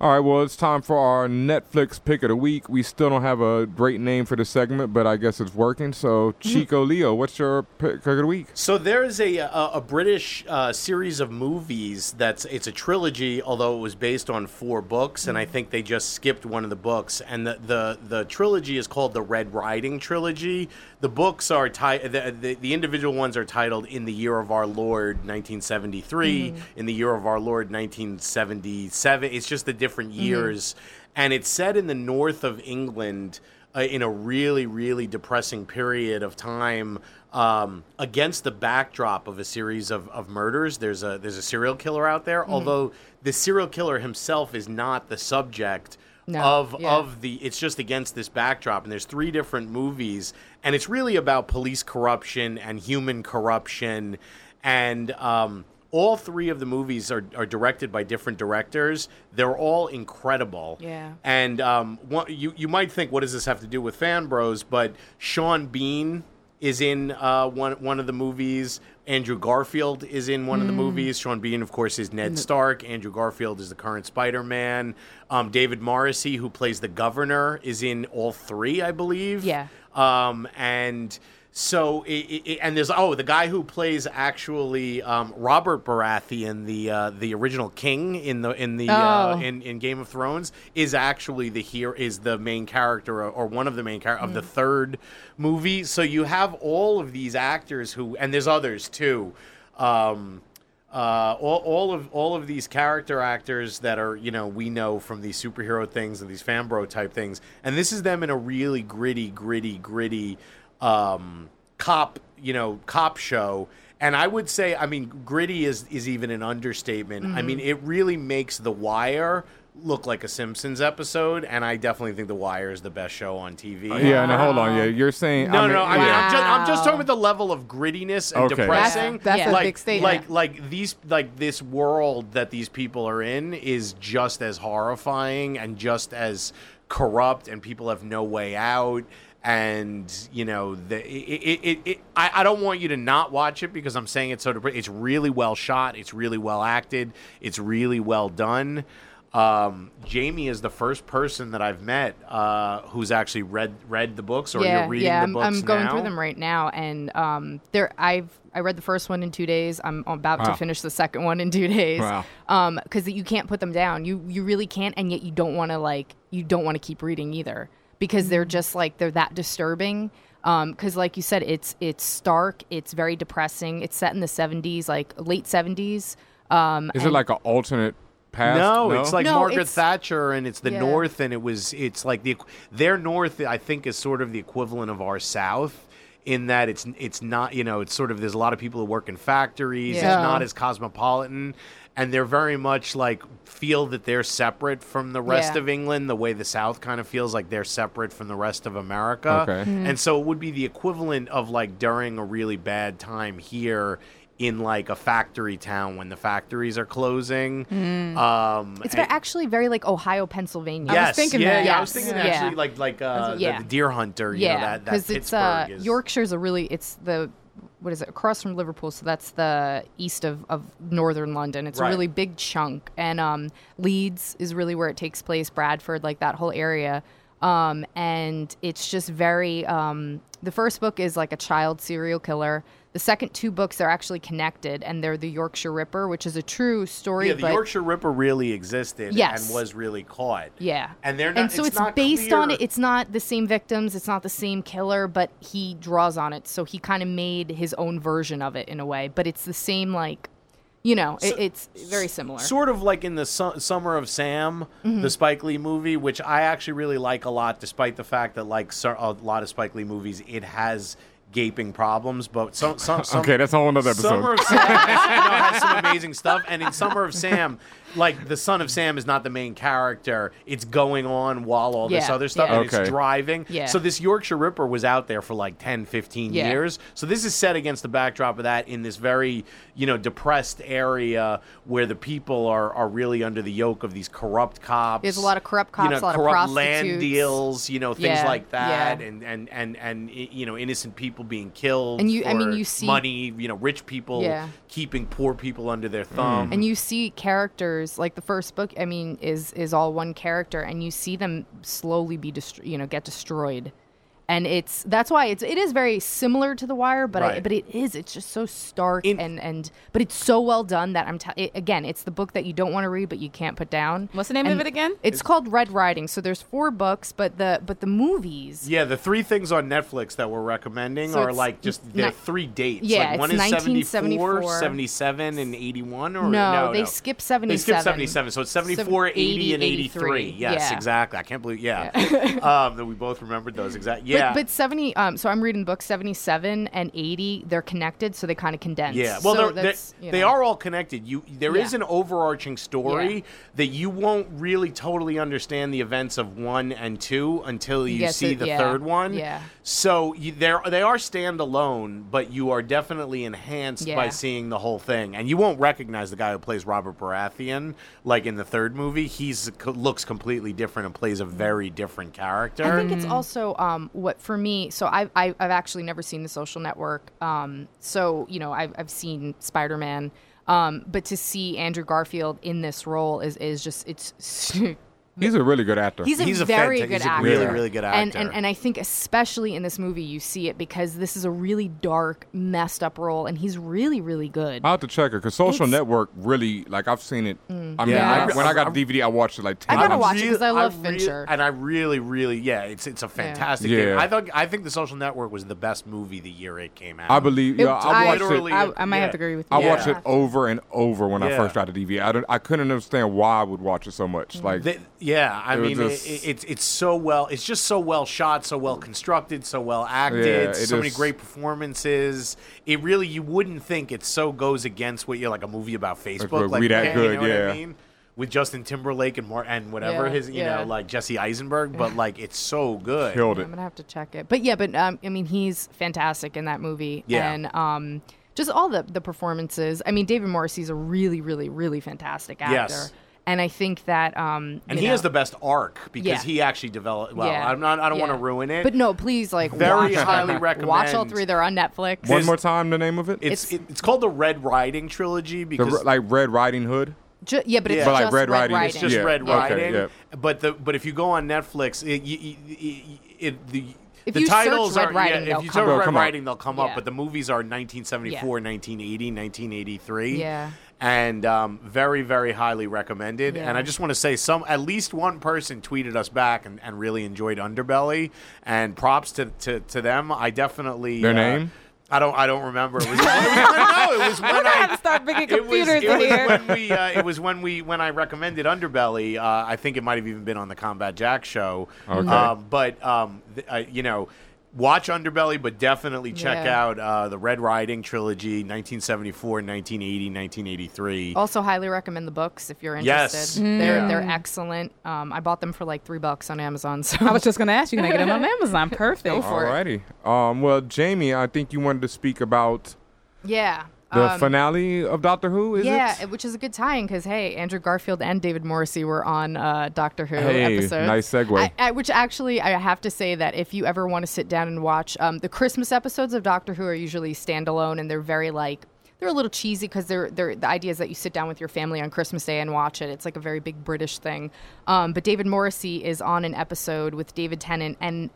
All right, well, it's time for our Netflix pick of the week. We still don't have a great name for the segment, but I guess it's working. So, mm-hmm. Chico Leo, what's your pick of the week? So there's a a, a British uh, series of movies that's it's a trilogy, although it was based on four books, and I mm-hmm. think they just skipped one of the books. And the the, the trilogy is called the Red Riding trilogy. The books are ti- the, the the individual ones are titled "In the Year of Our Lord 1973," mm-hmm. "In the Year of Our Lord 1977." It's just the different years, and it's set in the north of England uh, in a really, really depressing period of time um, against the backdrop of a series of, of murders. There's a there's a serial killer out there, Mm-hmm. although the serial killer himself is not the subject No, of yeah. of the. It's just against this backdrop, and there's three different movies, and it's really about police corruption and human corruption, and. Um, all three of the movies are, are directed by different directors. They're all incredible. Yeah. And um, one, you you might think, what does this have to do with Fan Bros? But Sean Bean is in uh, one one of the movies. Andrew Garfield is in one of the movies. Sean Bean, of course, is Ned Stark. Andrew Garfield is the current Spider Man. Um, David Morrissey, who plays the governor, is in all three, I believe. Yeah. Um, and so, it, it, and there's oh, the guy who plays actually um, Robert Baratheon, the uh, the original king in the in the uh, Oh. in, in Game of Thrones, is actually the hero, is the main character or, or one of the main characters of the third movie. So you have all of these actors who, and there's others too. Um, uh, all, all of all of these character actors that are you know we know from these superhero things and these fanbro type things, and this is them in a really gritty, gritty, gritty um, cop you know cop show. And I would say, I mean, gritty is is even an understatement. I mean, it really makes The Wire look like a Simpsons episode, and I definitely think The Wire is the best show on TV. Yeah, now hold on. Yeah, you're saying. No, I mean, no, I mean, yeah. I'm, just, I'm just talking about the level of grittiness and Okay. depressing. That's- that's a like, big statement. Like, like these, like this world that these people are in is just as horrifying and just as corrupt, and people have no way out. And you know, the, it, it, it, it, I, I don't want you to not watch it because I'm saying it's so. Depre- it's really well shot. It's really well acted. It's really well done. Um, Jamie is the first person that I've met uh, who's actually read read the books, or yeah, you're reading yeah, the I'm, books I'm going now. through them right now, and um, there I've I read the first one in two days. I'm about Wow. to finish the second one in two days. Wow. Um, because you can't put them down. You you really can't, and yet you don't want to like you don't want to keep reading either because they're just like they're that disturbing. Um, because like you said, it's it's stark. It's very depressing. It's set in the 70s, like late 70s. Um, Is it like an alternate past? No, it's like No, Margaret it's- Thatcher, and it's the Yeah. North, and it was it's like the their North. I think is sort of the equivalent of our South. In that it's it's not you know it's sort of there's a lot of people who work in factories. Yeah. It's not as cosmopolitan, and they're very much like feel that they're separate from the rest Yeah. of England. The way the South kind of feels like they're separate from the rest of America. Okay. Mm-hmm. And so it would be the equivalent of like during a really bad time here in like a factory town when the factories are closing. Um, It's and- actually very like Ohio, Pennsylvania. yes, I was thinking yeah, that. yeah, I was Yes. thinking Yeah. actually like like uh, the- Yeah. the, Deer Hunter. You know, yeah, that that because it's uh, is- Yorkshire's a really it's the what is it across from Liverpool, so that's the east of, of northern London. It's Right. a really big chunk, and um, Leeds is really where it takes place. Bradford, like that whole area, um, and it's just very. Um, the first book is like a child serial killer. The second two books are actually connected, and they're the Yorkshire Ripper, which is a true story. Yeah, the Yorkshire Ripper really existed Yes. and was really caught. Yeah. And they're not- And so it's it's, based on it. It's not the same victims. It's not the same killer, but he draws on it. So he kind of made his own version of it in a way. But it's the same, like, you know, it, it's very similar. Sort of like in the su- Summer of Sam, Mm-hmm. the Spike Lee movie, which I actually really like a lot, despite the fact that like so- a lot of Spike Lee movies, it has gaping problems. But some, some, some Okay, that's a whole nother episode. Summer of Sam has, you know, has some amazing stuff, and in Summer of Sam, like the son of Sam is not the main character; it's going on while all this Yeah, other stuff, yeah. and Okay. it's driving. Yeah. So this Yorkshire Ripper was out there for like 10, 15 Yeah. years. So this is set against the backdrop of that in this very, you know, depressed area where the people are are really under the yoke of these corrupt cops. There's a lot of corrupt cops, you cops, know, a lot of corrupt land prostitutes. deals, you know, things Yeah, like that, yeah. and and and and i- you know, innocent people being killed. And you- I mean, for you see- money, you know, rich people Yeah. keeping poor people under their thumb. and you see characters like the first book. I mean, is is all one character, and you see them slowly be dest- you know get destroyed, and it's that's why it's it is very similar to The Wire, but I, but it is it's just so stark In- and and but it's so well done that I'm t- it, again it's the book that you don't want to read but you can't put down. What's the name of it again? It's called Red Riding. So there's four books, but the but the movies. yeah, the three things on Netflix that we're recommending So are like just ni- they're three dates. Yeah, like one it's is 74, 77, and 81 or No, they no. skip They 77. skipped 77, so it's 74, 80, and 83. Yes, Yeah. exactly. I can't believe, yeah, um, that we both remembered those exact. Yeah, But, but 70 um so I'm reading books 77 and 80 they're connected so they kind of condense. Yeah, well, so they're, they're, that's, you they are all connected. You there is Yeah. an overarching story Yeah. that you won't really totally understand the events of one and two until you get see to- the yeah, third one. yeah. So you, they're they are standalone, but you are definitely enhanced by Yeah. seeing the whole thing, and you won't recognize the guy who plays Robert Baratheon like in the third movie. He's co- looks completely different and plays a very different character. I think it's also um, what for me. So I've I've actually never seen The Social Network. Um, so you know I've I've seen Spider Man. Um, but to see Andrew Garfield in this role is is just it's He's a really good actor. He's a He's a very fanta- good he's a actor. really, really good And, actor. and and I think especially in this movie you see it because this is a really dark, messed up role, and he's really, really good. I'll have to check it because Social It's- Network really like I've seen it. Mm. I mean, Yeah, I- I- when I got I- DVD, I watched it like I ten gotta times. watch it 'cause I love really- Fincher. and I really, really, yeah, it's it's a fantastic Yeah. game. I thought I think The Social Network was the best movie the year it came out. I believe. Yeah, I I- watched literally- it. I, I might Yeah. have to agree with you. I Yeah. watched it over and over when I first got the DVD. I, don't, I couldn't understand why I would watch it so much. Mm. Like They- yeah, I It mean, it, just- it, it's it's so well, it's just so well shot, so well constructed, so well acted, Yeah, it so many just- great performances. It really, you wouldn't think it so goes against what you're like a movie about Facebook, would like be that you good, know what yeah. I mean? With Justin Timberlake and more and whatever Yeah, his, you yeah. know, like Jesse Eisenberg, but like it's so good. killed it. I'm gonna have to check it. But yeah, but um, I mean, he's fantastic in that movie. Yeah. And um, just all the the performances. I mean, David Morrissey's a really, really, really fantastic actor. Yes. And I think that um, And he know- has the best arc because Yeah. he actually developed. Well, Yeah. I'm not. I don't want to ruin it. But no, please, like Very watch highly them. recommend. Watch all three. They're on Netflix. One There's- more time, the name of it. It's It's- it's called the Red Riding trilogy because r- like Red Riding Hood. Ju- yeah, but it's Yeah. But like just Red Red Riding- Riding. it's it's just Yeah, Red okay, Riding. yeah. But the but if you go on Netflix, it, you, you, it, the If the you titles Red are Riding, yeah, they'll if you come search. Red Come up. Riding, they'll come up. But the movies are 1974, 1980, 1983. Yeah. And um, very, very highly recommended. Yeah. And I just want to say, some at least one person tweeted us back and, and really enjoyed Underbelly. And props to, to, to them. I definitely Their uh, name? I don't. I don't remember. It was, no, it was when We're gonna have I to start bringing it was, computers it in was here. when we uh, it was when we when I recommended Underbelly. Uh, I think it might have even been on the Combat Jack show. Okay. Um, but um, th- uh, you know, watch Underbelly, but definitely check Yeah. out uh, the Red Riding trilogy, 1974, 1980, 1983. Also, highly recommend the books if you're Yes. interested. Mm. They're Yeah. they're excellent. Um, I bought them for like three bucks on Amazon. So I was just gonna ask you, can I get them on Amazon? Perfect. for it. Alrighty. Um, well, Jamie, I think you wanted to speak about. yeah. The finale of Doctor Who is Um, yeah, it? which is a good tie-in because hey, Andrew Garfield and David Morrissey were on uh, Doctor Who Hey, episodes. nice segue. I, I, which actually, I have to say that if you ever want to sit down and watch um, the Christmas episodes of Doctor Who, are usually standalone and they're very like they're a little cheesy because they're they're the idea is that you sit down with your family on Christmas Day and watch it. It's like a very big British thing. Um, but David Morrissey is on an episode with David Tennant and.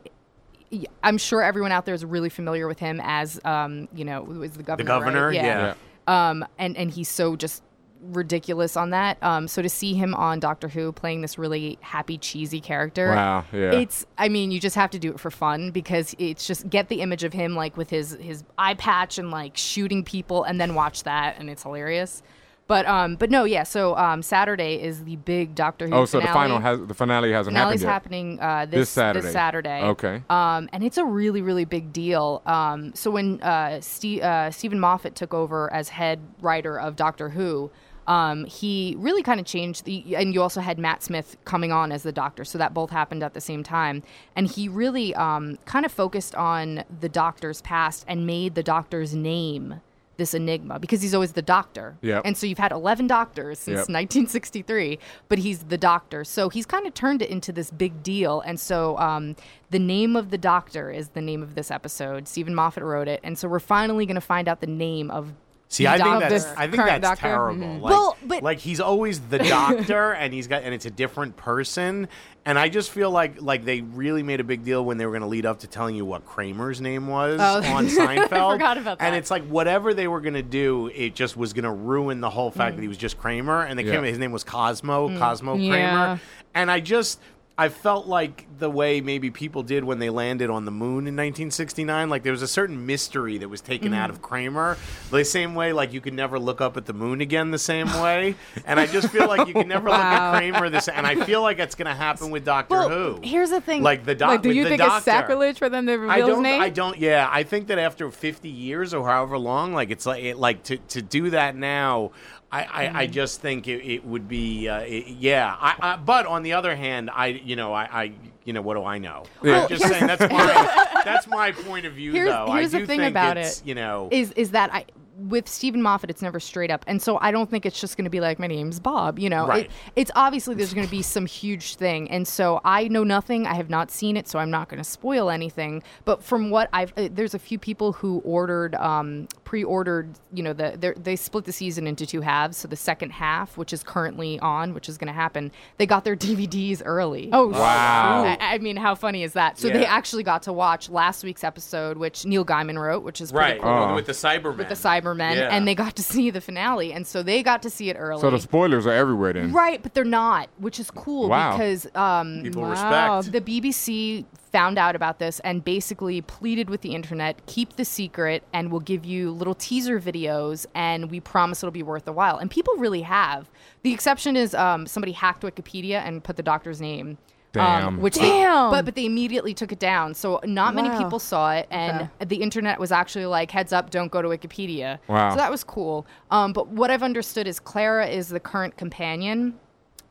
I'm sure everyone out there is really familiar with him as, um, you know, was the governor. The governor, right? yeah. um, and and he's so just ridiculous on that. Um, so to see him on Doctor Who playing this really happy, cheesy character, Wow, yeah. it's. I mean, you just have to do it for fun because it's just get the image of him like with his his eye patch and like shooting people, and then watch that, and it's hilarious. But um, but no, yeah. So um, Saturday is the big Doctor Who. Oh, so the finale. final has the finale hasn't Finale's happened yet. happening uh, this, This Saturday. This Saturday. Okay. Um, and it's a really, really big deal. Um, so when uh, Ste- uh, Steven Moffat took over as head writer of Doctor Who, um, he really kind of changed the. And you also had Matt Smith coming on as the Doctor, so that both happened at the same time. And he really um, kind of focused on the Doctor's past and made the Doctor's name this enigma because he's always the doctor. Yep. And so you've had 11 doctors since Yep. 1963, but he's the doctor. So he's kind of turned it into this big deal. And so um, the name of the doctor is the name of this episode. Steven Moffat wrote it. And so we're finally going to find out the name of See, the I think that's I think that's doctor? terrible. Mhm. Like, Well, but- like he's always the doctor, and he's got and it's a different person. And I just feel like like they really made a big deal when they were going to lead up to telling you what Kramer's name was Oh. on Seinfeld. I forgot about And it's like whatever they were going to do, it just was going to ruin the whole fact Mm. that he was just Kramer, and they Yeah. came. His name was Cosmo, Cosmo Yeah. Kramer, and I just. I felt like the way maybe people did when they landed on the moon in 1969, like there was a certain mystery that was taken out of mm. Kramer. The same way, like you could never look up at the moon again the same way. And I just feel like you can never look at Kramer the same. And I feel like it's going to happen with Doctor Well, Who. here's the thing. Like the doc- Like, do you think doctor. it's sacrilege for them to reveal I his don't. name? I don't. Yeah, I think that after 50 years or however long, like it's like it, like to to do that now. I, I, I just think it, it would be uh, it, yeah. I, I, but on the other hand, I you know I, I you know what do I know? Yeah. I'm just saying that's my that's my point of view Here's- though. here's I the thing think about it You know, is is that I with Steven Moffat, it's never straight up, and so I don't think it's just going to be like my name's Bob. You know, Right. It- it's obviously there's going to be some huge thing, and so I know nothing. I have not seen it, so I'm not going to spoil anything. But from what I've, uh, there's a few people who ordered, um, pre-ordered. You know, the they're- split the season into two halves. So the second half, which is currently on, which is going to happen, they got their DVDs early. Oh, Wow. I, I mean, how funny is that? So they actually got to watch last week's episode, which Neil Gaiman wrote, which is pretty right cool Oh. with the Cybermen. with the Cybermen, Yeah. and they got to see the finale, and so they got to see it early. So the spoilers are everywhere then. right, but they're not, which is cool Wow. because um, people Wow. respect. the BBC found out about this and basically pleaded with the internet, keep the secret, and we'll give you little teaser videos, and we promise it'll be worth a while. And people really have. The exception is um, somebody hacked Wikipedia and put the doctor's name. Damn. Um, which Damn. They, but but they immediately took it down, so not many people saw it, and the internet was actually like, "Heads up, don't go to Wikipedia." Wow. So that was cool. Um, but what I've understood is Clara is the current companion.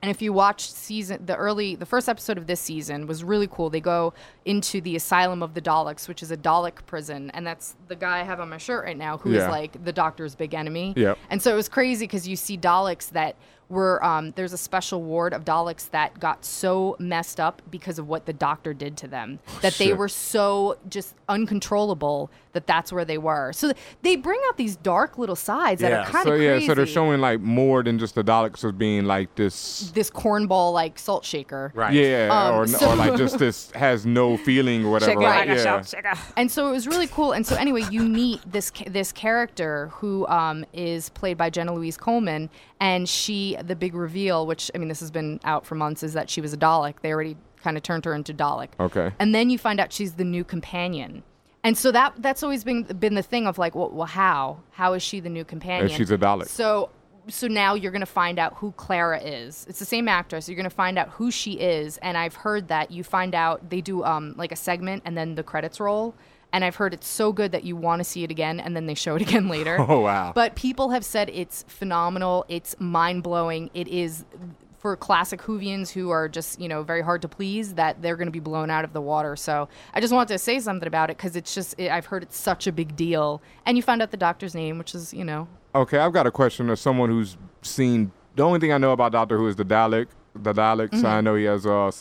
And if you watch season the early the first episode of this season was really cool. They go into the asylum of the Daleks, which is a Dalek prison, and that's the guy I have on my shirt right now, who is Yeah. like the Doctor's big enemy. Yep. And so it was crazy because you see Daleks that were um, there's a special ward of Daleks that got so messed up because of what the Doctor did to them that they were so just uncontrollable that that's where they were. So they bring out these dark little sides that are kind So of yeah, crazy so they're showing like more than just the Daleks as being like this. this cornball like salt shaker. right. Yeah, Um, or, so- or like just this has no feeling or whatever. Shake right? yeah. salt shaker. and so it was really cool. And so anyway, you meet this ca- this character who um, is played by Jenna Louise Coleman, and she the big reveal, which I mean this has been out for months, is that she was a Dalek. They already kind of turned her into Dalek. Okay. And then you find out she's the new companion. And so that that's always been been the thing of like, well, well how how is she the new companion? And she's a Dalek. So so now you're going to find out who Clara is. It's the same actress. You're going to find out who she is, and I've heard that you find out they do um like a segment and then the credits roll. And I've heard it's so good that you want to see it again, and then they show it again later. Oh, wow. But people have said it's phenomenal. It's mind blowing. It is for classic Whovians who are just you know very hard to please that they're going to be blown out of the water. So I just wanted to say something about it because it's just it, I've heard it's such a big deal, and you found out the doctor's name, which is you know Okay, I've got a question as someone who's seen. The only thing I know about Doctor Who is the Dalek. The Daleks. I know he has uh,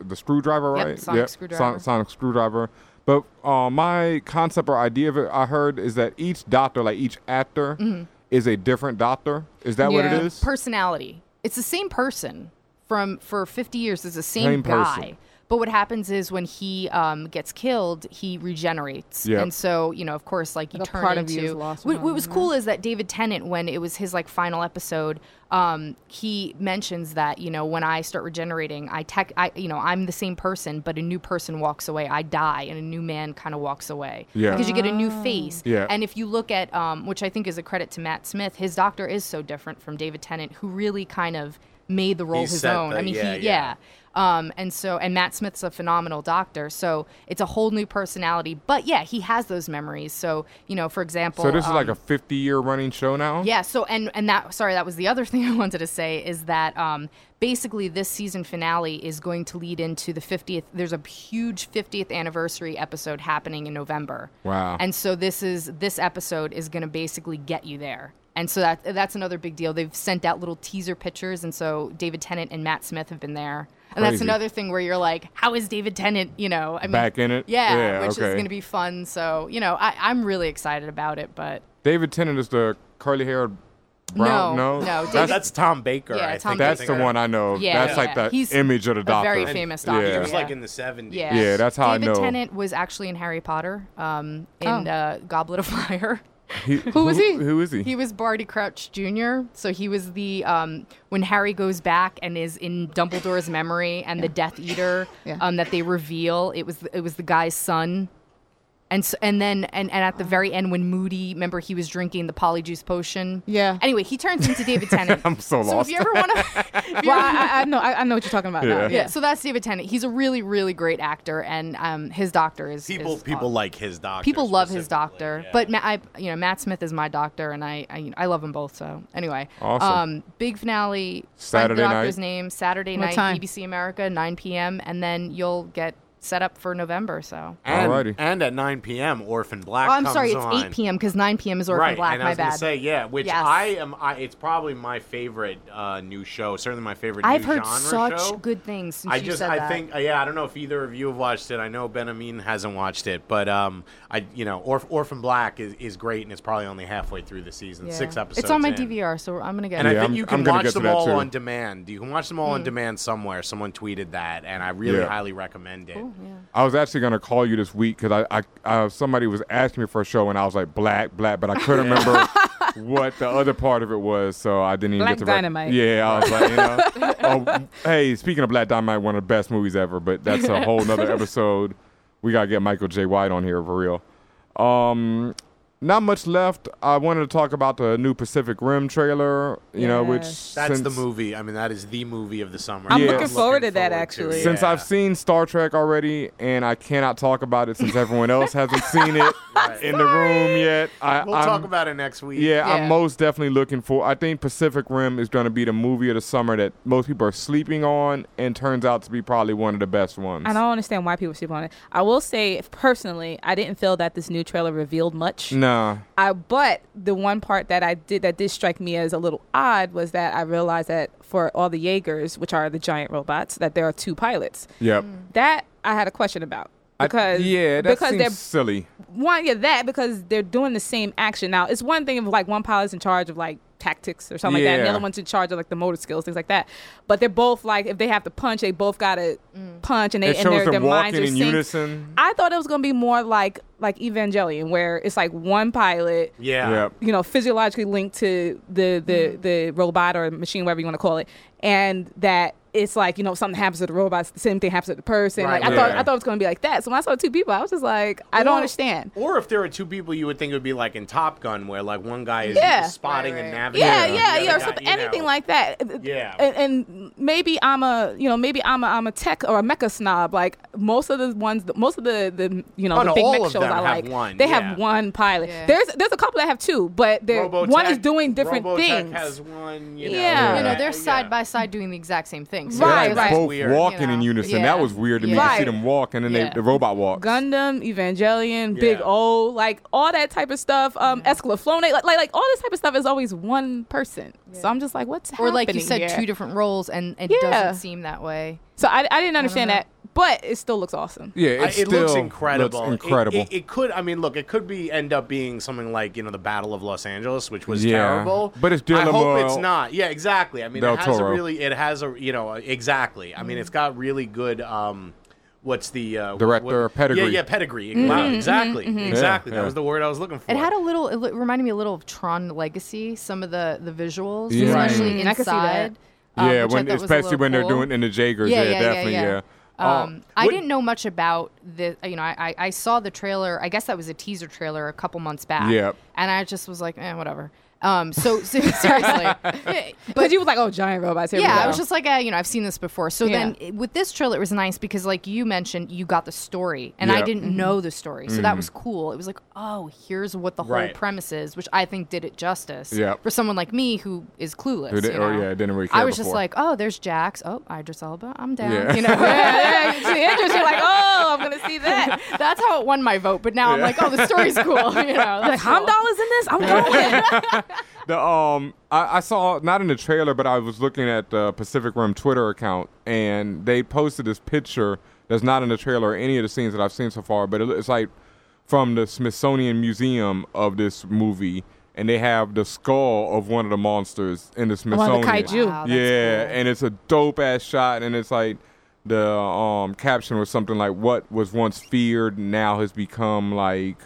the screwdriver, Mm-hmm. Yep, right? sonic screwdriver. Son- sonic screwdriver. But uh, my concept or idea of it, I heard, is that each doctor, like each actor, Mm-hmm. is a different doctor. Is that what it is? personality. It's the same person from for 50 years. It's the same, Same guy. person. But what happens is when he um, gets killed, he regenerates, Yep. and so you know, of course, like you Like a turn part of into. you is lost what, what was him, cool is that David Tennant, when it was his like final episode, um, he mentions that you know when I start regenerating, I tech, I you know I'm the same person, but a new person walks away. I die, and a new man kind of walks away. Yeah. because you get a new face. Yeah. and if you look at, um, which I think is a credit to Matt Smith, his doctor is so different from David Tennant, who really kind of made the role He his own. the- I mean, yeah, he, yeah. yeah. Um, and so, and Matt Smith's a phenomenal doctor. So it's a whole new personality. But yeah, he has those memories. So, you know, for example. so this is like um, a 50 year running show now. yeah. So and and that sorry, that was the other thing I wanted to say is that um, basically this season finale is going to lead into the 50th. There's a huge 50th anniversary episode happening in November. Wow. And so this is this episode is going to basically get you there. And so that that's another big deal. They've sent out little teaser pictures, and so David Tennant and Matt Smith have been there. And that's another thing where you're like, how is David Tennant? You know, I mean, Back in it? Yeah, Yeah, which okay. is going to be fun. So you know, I, I'm really excited about it. But David Tennant is the curly haired brown. No, No, no, That's, David- That's Tom Baker. Yeah, I Tom think. that's I the one I know. Yeah, that's like the He's image of the a doctor. very famous doctor. He was like in the 70s. Yeah, Yeah, that's how I know. David know. Tennant was actually in Harry Potter, um, in Oh. uh, Goblet of Fire. He- Who was he? Who, Who is he? He was Barty Crouch Jr. So he was the um, when Harry goes back and is in Dumbledore's memory and the Death Eater Yeah. um, that they reveal. It was it was the guy's son. And so, and then and, and at the very end when Moody remember he was drinking the polyjuice potion. Yeah. Anyway, he turns into David Tennant. I'm so So lost. if you ever want to, Well, I, I- I know, I, I know what you're talking about. now. Yeah. yeah. So that's David Tennant. He's a really really great actor, and um, his doctor is People is people aw- like his doctor. people love his doctor, yeah. but Ma- I, you know, Matt Smith is my doctor, and I, I, I love them both. So anyway, Awesome. um, big finale. Saturday the doctor's night? name Saturday What night, time? BBC America, 9 p.m., and then you'll get set up for November. So. and, Alrighty. and at 9 p.m. Orphan Black Oh, I'm comes sorry, it's on. 8 p.m. because 9 p.m. is Orphan right, Black. and I my was gonna bad. say yeah, which Yes. I am. I, it's probably my favorite uh, new show. Certainly my favorite. I've new heard genre such show. good things since I you just said I that. think uh, yeah I don't know if either of you have watched it. I know Benhameen hasn't watched it, but um I you know Orph- Orphan Black is, is great and it's probably only halfway through the season. Yeah. Six episodes. It's on my in. DVR, so I'm gonna get And it. I think I'm- you can watch them all too. on demand. You can watch them all Hmm. on demand somewhere. Someone tweeted that, and I really Yeah. highly recommend it. Cool, yeah. I was actually gonna call you this week because I, I, I somebody was asking me for a show and I was like black, black, but I couldn't remember what the other part of it was, so I didn't even Black get to. rec- Dynamite. yeah, I was like, you know, oh, hey, speaking of Black Dynamite, one of the best movies ever, but that's a whole nother episode. We gotta get Michael J. White on here for real. Um, not much left. I wanted to talk about the new Pacific Rim trailer. You know, which Yes. That's the movie. I mean, that is the movie of the summer. I'm Yeah. looking Yes. forward to that forward actually. Since Yeah. I've seen Star Trek already, and I cannot talk about it since everyone else hasn't seen it in the room yet. I, We'll I'm, talk about it next week. Yeah, Yeah. I'm most definitely looking for. I think Pacific Rim is going to be the movie of the summer that most people are sleeping on, and turns out to be probably one of the best ones. I don't understand why people sleep on it. I will say, if personally, I didn't feel that this new trailer revealed much. Nah, I but the one part that I did that did strike me as a little odd was that I realized that for all the Jaegers, which are the giant robots, that there are two pilots. yep. Mm. That I had a question about I- because yeah, that because seems they're silly. one yeah that because they're doing the same action now. It's one thing if like one pilot's in charge of like tactics or something like that, and the other one's in charge of like the motor skills, things like that. But they're both like if they have to punch, they both gotta mm. punch, and they It and their, their minds are in synced. unison. I thought it was gonna be more like like Evangelion, where it's like one pilot, Yeah. Yep. you know, physiologically linked to the the mm. the robot or machine, whatever you want to call it, and that it's like you know something happens to the robots, the same thing happens to the person. Right, like I thought. I thought it was gonna be like that. So when I saw two people, I was just like, I don't understand. Or if there were two people, you would think it would be like in Top Gun, where like one guy is Yeah. spotting Right, and navigating. Yeah, yeah, yeah, or guy, something, know. anything like that. Yeah. and, and maybe I'm a you know maybe I'm a I'm a tech or a mecha snob. Like most of the ones, most of the the you know Oh, the no, big all mech shows I like, one, they yeah. have one pilot. Yeah. There's there's a couple that have two, but they're one is doing different Robotech things. has one. You know, Yeah. You know, yeah, they're side by side doing the exact same thing. So Right, right. both Weird. walking You know, in unison. yeah. That was weird to me to see them walk and then Yeah. they, the robot walks. Gundam, Evangelion, Big O, like all that type of stuff. Um, Escaflowne, like, like like all this type of stuff is always one person. So I'm just like, what's happening? Or like you said, here? two different roles, and it Yeah. doesn't seem that way. So I, I didn't understand know. that, but it still looks awesome. Yeah, I- it, it still looks incredible. Looks It- incredible. It, it could. I mean, look, it could be end up being something like you know the Battle of Los Angeles, which was Yeah. terrible. But it's I hope it's not. Yeah, exactly. I mean, del it has Toro. a really. It has a you know exactly. I Mm. mean, it's got really good. um What's the uh, Director what- pedigree. Yeah, yeah, pedigree. Wow, exactly, exactly. Yeah, That was the word I was looking for. It had a little. It reminded me a little of Tron Legacy. Some of the the visuals, Yeah. especially Mm, I can see that. inside. Um, yeah, when thought was a especially when they're cool. doing in the Jaegers. Yeah, Yeah, yeah, yeah, definitely. yeah. Yeah. Um, I what- didn't know much about the. You know, I, I I saw the trailer. I guess that was a teaser trailer a couple months back. Yep. And I just was like, eh, whatever. Um, so, so seriously, But you was like, oh, giant robots. Here yeah, go. I was just like, uh, you know, I've seen this before. So Yeah. then with this trailer, it was nice because, like you mentioned, you got the story, and I didn't Mm-hmm. know the story, so that was cool. It was like, oh, here's what the whole Right. premise is, which I think did it justice. Yep. For someone like me who is clueless. Who did- you or, know? yeah, didn't really I care was just like, oh, there's Jax. Oh, Idris Elba. I'm down. Yeah. You know. yeah, yeah, see, Idris, you're like, oh, I'm gonna see that. That's how it won my vote. But now I'm like, oh, the story's cool. You know, Like that's cool. Heimdall is in this. I'm going. The um, I, I saw not in the trailer, but I was looking at the Pacific Rim Twitter account, and they posted this picture that's not in the trailer or any of the scenes that I've seen so far, but it, it's like from the Smithsonian Museum of this movie, and they have the skull of one of the monsters in the One Smithsonian. of the kaiju. Wow, yeah, cool. and it's a dope ass shot, and it's like the um caption was something like "What was once feared now has become like."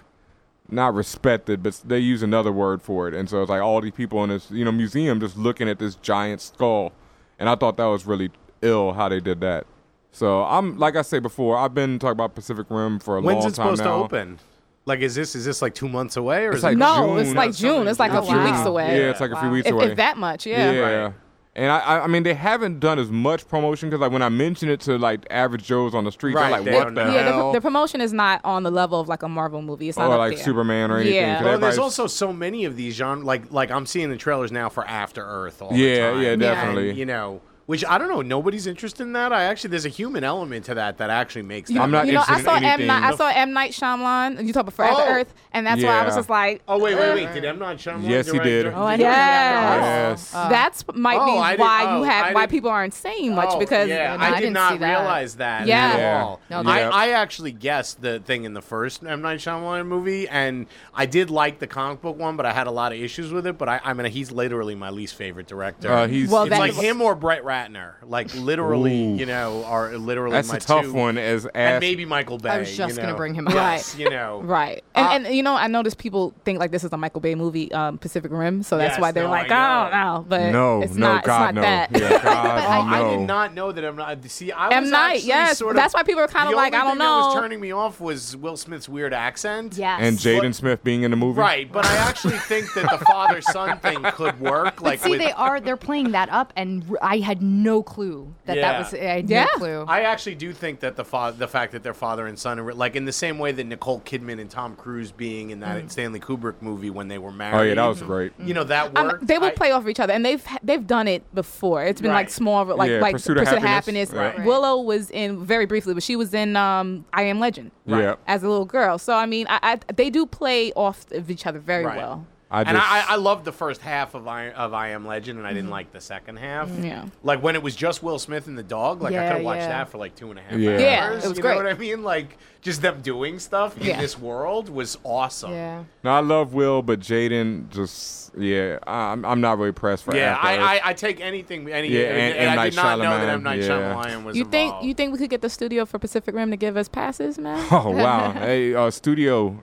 Not respected, but they use another word for it. And so it's like all these people in this, you know, museum just looking at this giant skull. And I thought that was really ill how they did that. So I'm like I said before, I've been talking about Pacific Rim for a When's long time now. When's it supposed now. to open? Like, is this is this like two months away or It's is like it No, June. it's like June. It's like a few weeks away. Yeah, it's like a few weeks if, away. if that much, yeah. Yeah. Right. And I, I, I mean, they haven't done as much promotion because, like, when I mention it to like average Joes on the street, Right, they're like, they "What don't the know. Yeah, hell?" the, the promotion is not on the level of like a Marvel movie. It's not or up like there. Superman or anything. Yeah. 'cause Well, there's also so many of these genre like like I'm seeing the trailers now for After Earth all the Yeah, time. yeah, And, definitely. you know, which I don't know. Nobody's interested in that. I actually there's a human element to that that actually makes. You, that I'm not you know, I saw in M. Night, I anything. saw M. Night Shyamalan. You talk about Forever Oh. Earth, and that's why I was just like, Oh wait, wait, uh, wait! Did M Night Shyamalan? Yes, he did. direct- Oh, direct yes. After Earth? That's might Oh, be I didn't- why oh, you have why didn't- people aren't saying much Oh, because yeah, No, I I did didn't not see that. realize that Yeah. at all. No, I, Yeah. I actually guessed the thing in the first M Night Shyamalan movie, and I did like the comic book one, but I had a lot of issues with it. But I, I mean, he's literally my least favorite director. Uh, he's Well, it's like him or Brett Ratner, like literally, Ooh. you know, are literally that's my a tough two- one. As and maybe Michael Bay. I was just you gonna bring him up. Yes, you know, Right. And, Uh, and you know, I notice people think like this is a Michael Bay movie, um, Pacific Rim, so that's Yes, why they're no, like, I oh no, but no, it's no, not, God, it's no. not that. Yeah, God, Oh, I no. did not know that I'm not. See, I M was Night, actually yes, sort of, that's why people are kind of like, only I don't know. That was turning me off was Will Smith's weird accent. Yes. And Jaden Smith being in the movie. Right, but I actually think that the father son thing could work. Like, see, they are they're playing that up, and I had no clue that Yeah. that was. I had Yeah. no clue. I actually do think that the fa- the fact that they're father and son, are, like in the same way that Nicole Kidman and Tom Cruise being in that Stanley Kubrick movie when they were married. Oh yeah, that was great. You know that Um, worked. they will I- play off of each other, and they've they've done it before. It's been like small, like Yeah, like Pursuit of Happiness. Right. Right. Willow was in very briefly, but she was in um, I Am Legend Yeah. as a little girl. So I mean, I, I, they do play off of each other very Right. well. I and just, I, I loved the first half of I, of I Am Legend, and I didn't like the second half. Yeah. Like when it was just Will Smith and the dog, like I Yeah, could have watched yeah. that for like two and a half Yeah. hours. Yeah, it was you great. know what I mean? Like just them doing stuff in Yeah. this world was awesome. yeah. no, I love Will, but Jaden just yeah, I'm I'm not really pressed for. Yeah, After I, Earth. I, I take anything, any, Yeah, and, and- and M. I Night did not know that Shyamalan, M Night yeah. Shyamalan was You think involved. you think we could get the studio for Pacific Rim to give us passes, man? Oh wow! hey, uh, studio,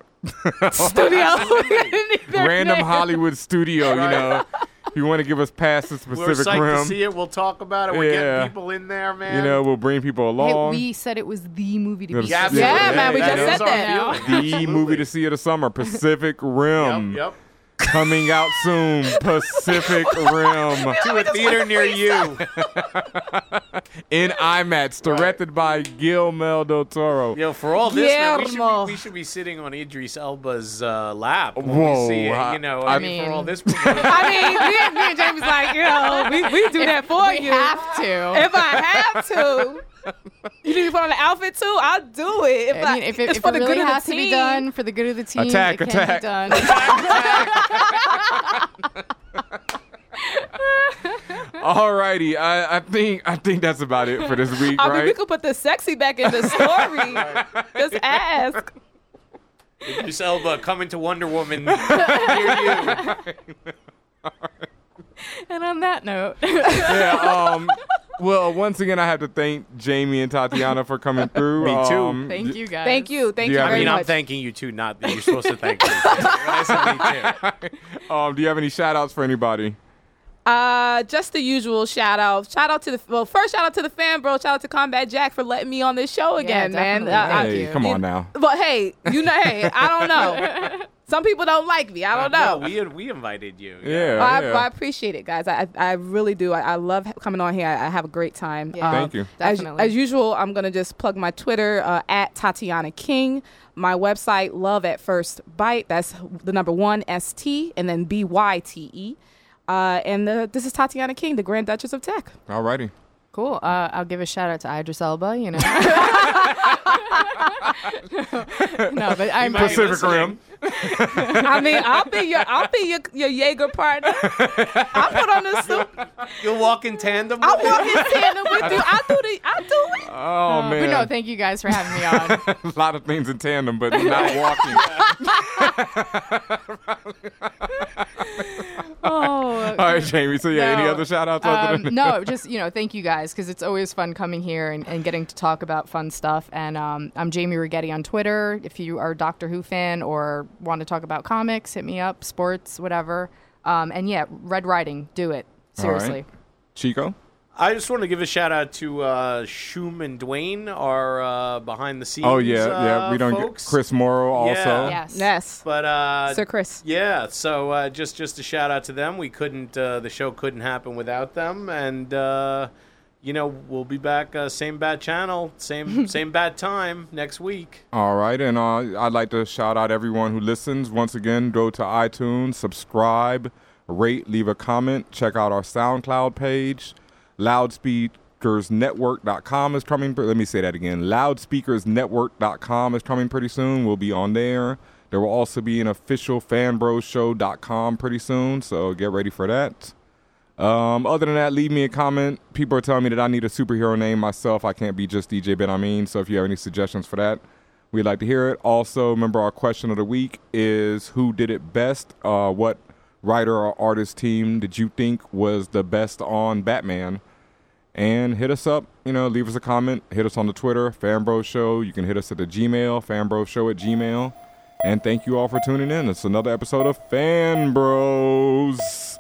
studio, random Hollywood studio. You know, if you want to give us passes to We're Pacific psyched Rim, to see it. We'll talk about it. We're Yeah. getting people in there, man. you know, we'll bring people Hey, along. we said it was the movie to Yeah, be. yeah, seen. Yeah, man, we just is said that. the movie to see of the summer, Pacific Rim. Yep, yep. Coming out soon, Pacific Rim to a theater near you. in IMAX, directed by Guillermo del Toro. Yo, for all this, man, we, should Guillermo. be, we should be sitting on Idris Elba's uh, lap. When Whoa, we see it, I- you know, I I mean, for all this. I mean, me and, me and Jamie's like, you know, we, we do that for you. we you. have to. If I have to. You need me to put on an outfit too? I'll do it. If I mean, if it, it's if for it the really good of the has to be team. done for the good of the team, Attack, it can attack. be done. Alrighty, I, I think I think that's about it for this week, I mean, we right? could put the sexy back in the story. Just ask. Idris Elba coming to Wonder Woman near you. and on that note, yeah. Um. Well, once again, I have to thank Jamie and Tatiana for coming through. Me too. Um, thank you guys. Thank you. Thank you you I very mean, I'm thanking you too, not that you're supposed to thank me. Me. Um. Do you have any shout outs for anybody? Uh, just the usual shout out. Shout out to the well, first shout out to the fan bro. Shout out to Combat Jack for letting me on this show again, man. Uh, Thank hey, you. come on now. but hey, you know, hey, I don't know. Some people don't like me. I don't know. No, we we invited you. Yeah. I, yeah. I appreciate it, guys. I I I really do. I, I love coming on here. I, I have a great time. Yeah. Thank you. As, Definitely. as usual, I'm gonna just plug my Twitter uh, at Tatiana King. My website, Love at First Bite. That's the number one S T and then B Y T E. Uh, and the, this is Tatiana King, the Grand Duchess of Tech. Alrighty. Cool. Uh, I'll give a shout out to Idris Elba. You know. no, but I'm Pacific listening. Rim. I mean, I'll be your I'll be your, your Jaeger partner. I'll put on the suit. You'll walk in tandem. I'll with walk in tandem with you. I do the I do it. Oh man. But no, thank you guys for having me on. a lot of things in tandem, but not walking. oh. All right, Jamie. So yeah, any other shout outs Um, no, just you know, thank you guys because it's always fun coming here and, and getting to talk about fun stuff. And um, I'm Jamie Righetti on Twitter. If you are a Doctor Who fan or want to talk about comics, hit me up. Sports, whatever. Um, and yeah, Red Riding, do it All right. seriously. Chico? I just want to give a shout out to uh, Shum and Dwayne, our uh, behind the scenes. Oh yeah, yeah. uh, We don't folks. get Chris Morrow also. Yeah. Yes. Yes. But uh, Sir Chris. Yeah, so uh, just just a shout out to them. We couldn't, uh, the show couldn't happen without them, and uh, you know we'll be back uh, same bad channel, same same bad time next week. All right, and uh, I'd like to shout out everyone who listens. Once again, go to iTunes, subscribe, rate, leave a comment, check out our SoundCloud page. Loudspeakersnetwork.com is coming. Let me say that again. Loudspeakersnetwork.com is coming pretty soon. We'll be on there. There will also be an official fanbroshow.com pretty soon, so get ready for that. Um, other than that, leave me a comment. People are telling me that I need a superhero name myself. I can't be just DJ Benhameen. So if you have any suggestions for that, we'd like to hear it. Also, remember our question of the week is who did it best? Uh, what writer or artist team did you think was the best on Batman? And hit us up, you know, leave us a comment. Hit us on the Twitter, Fanbro Show. You can hit us at the Gmail, fanbroshow at Gmail. And thank you all for tuning in. It's another episode of Fan Bros.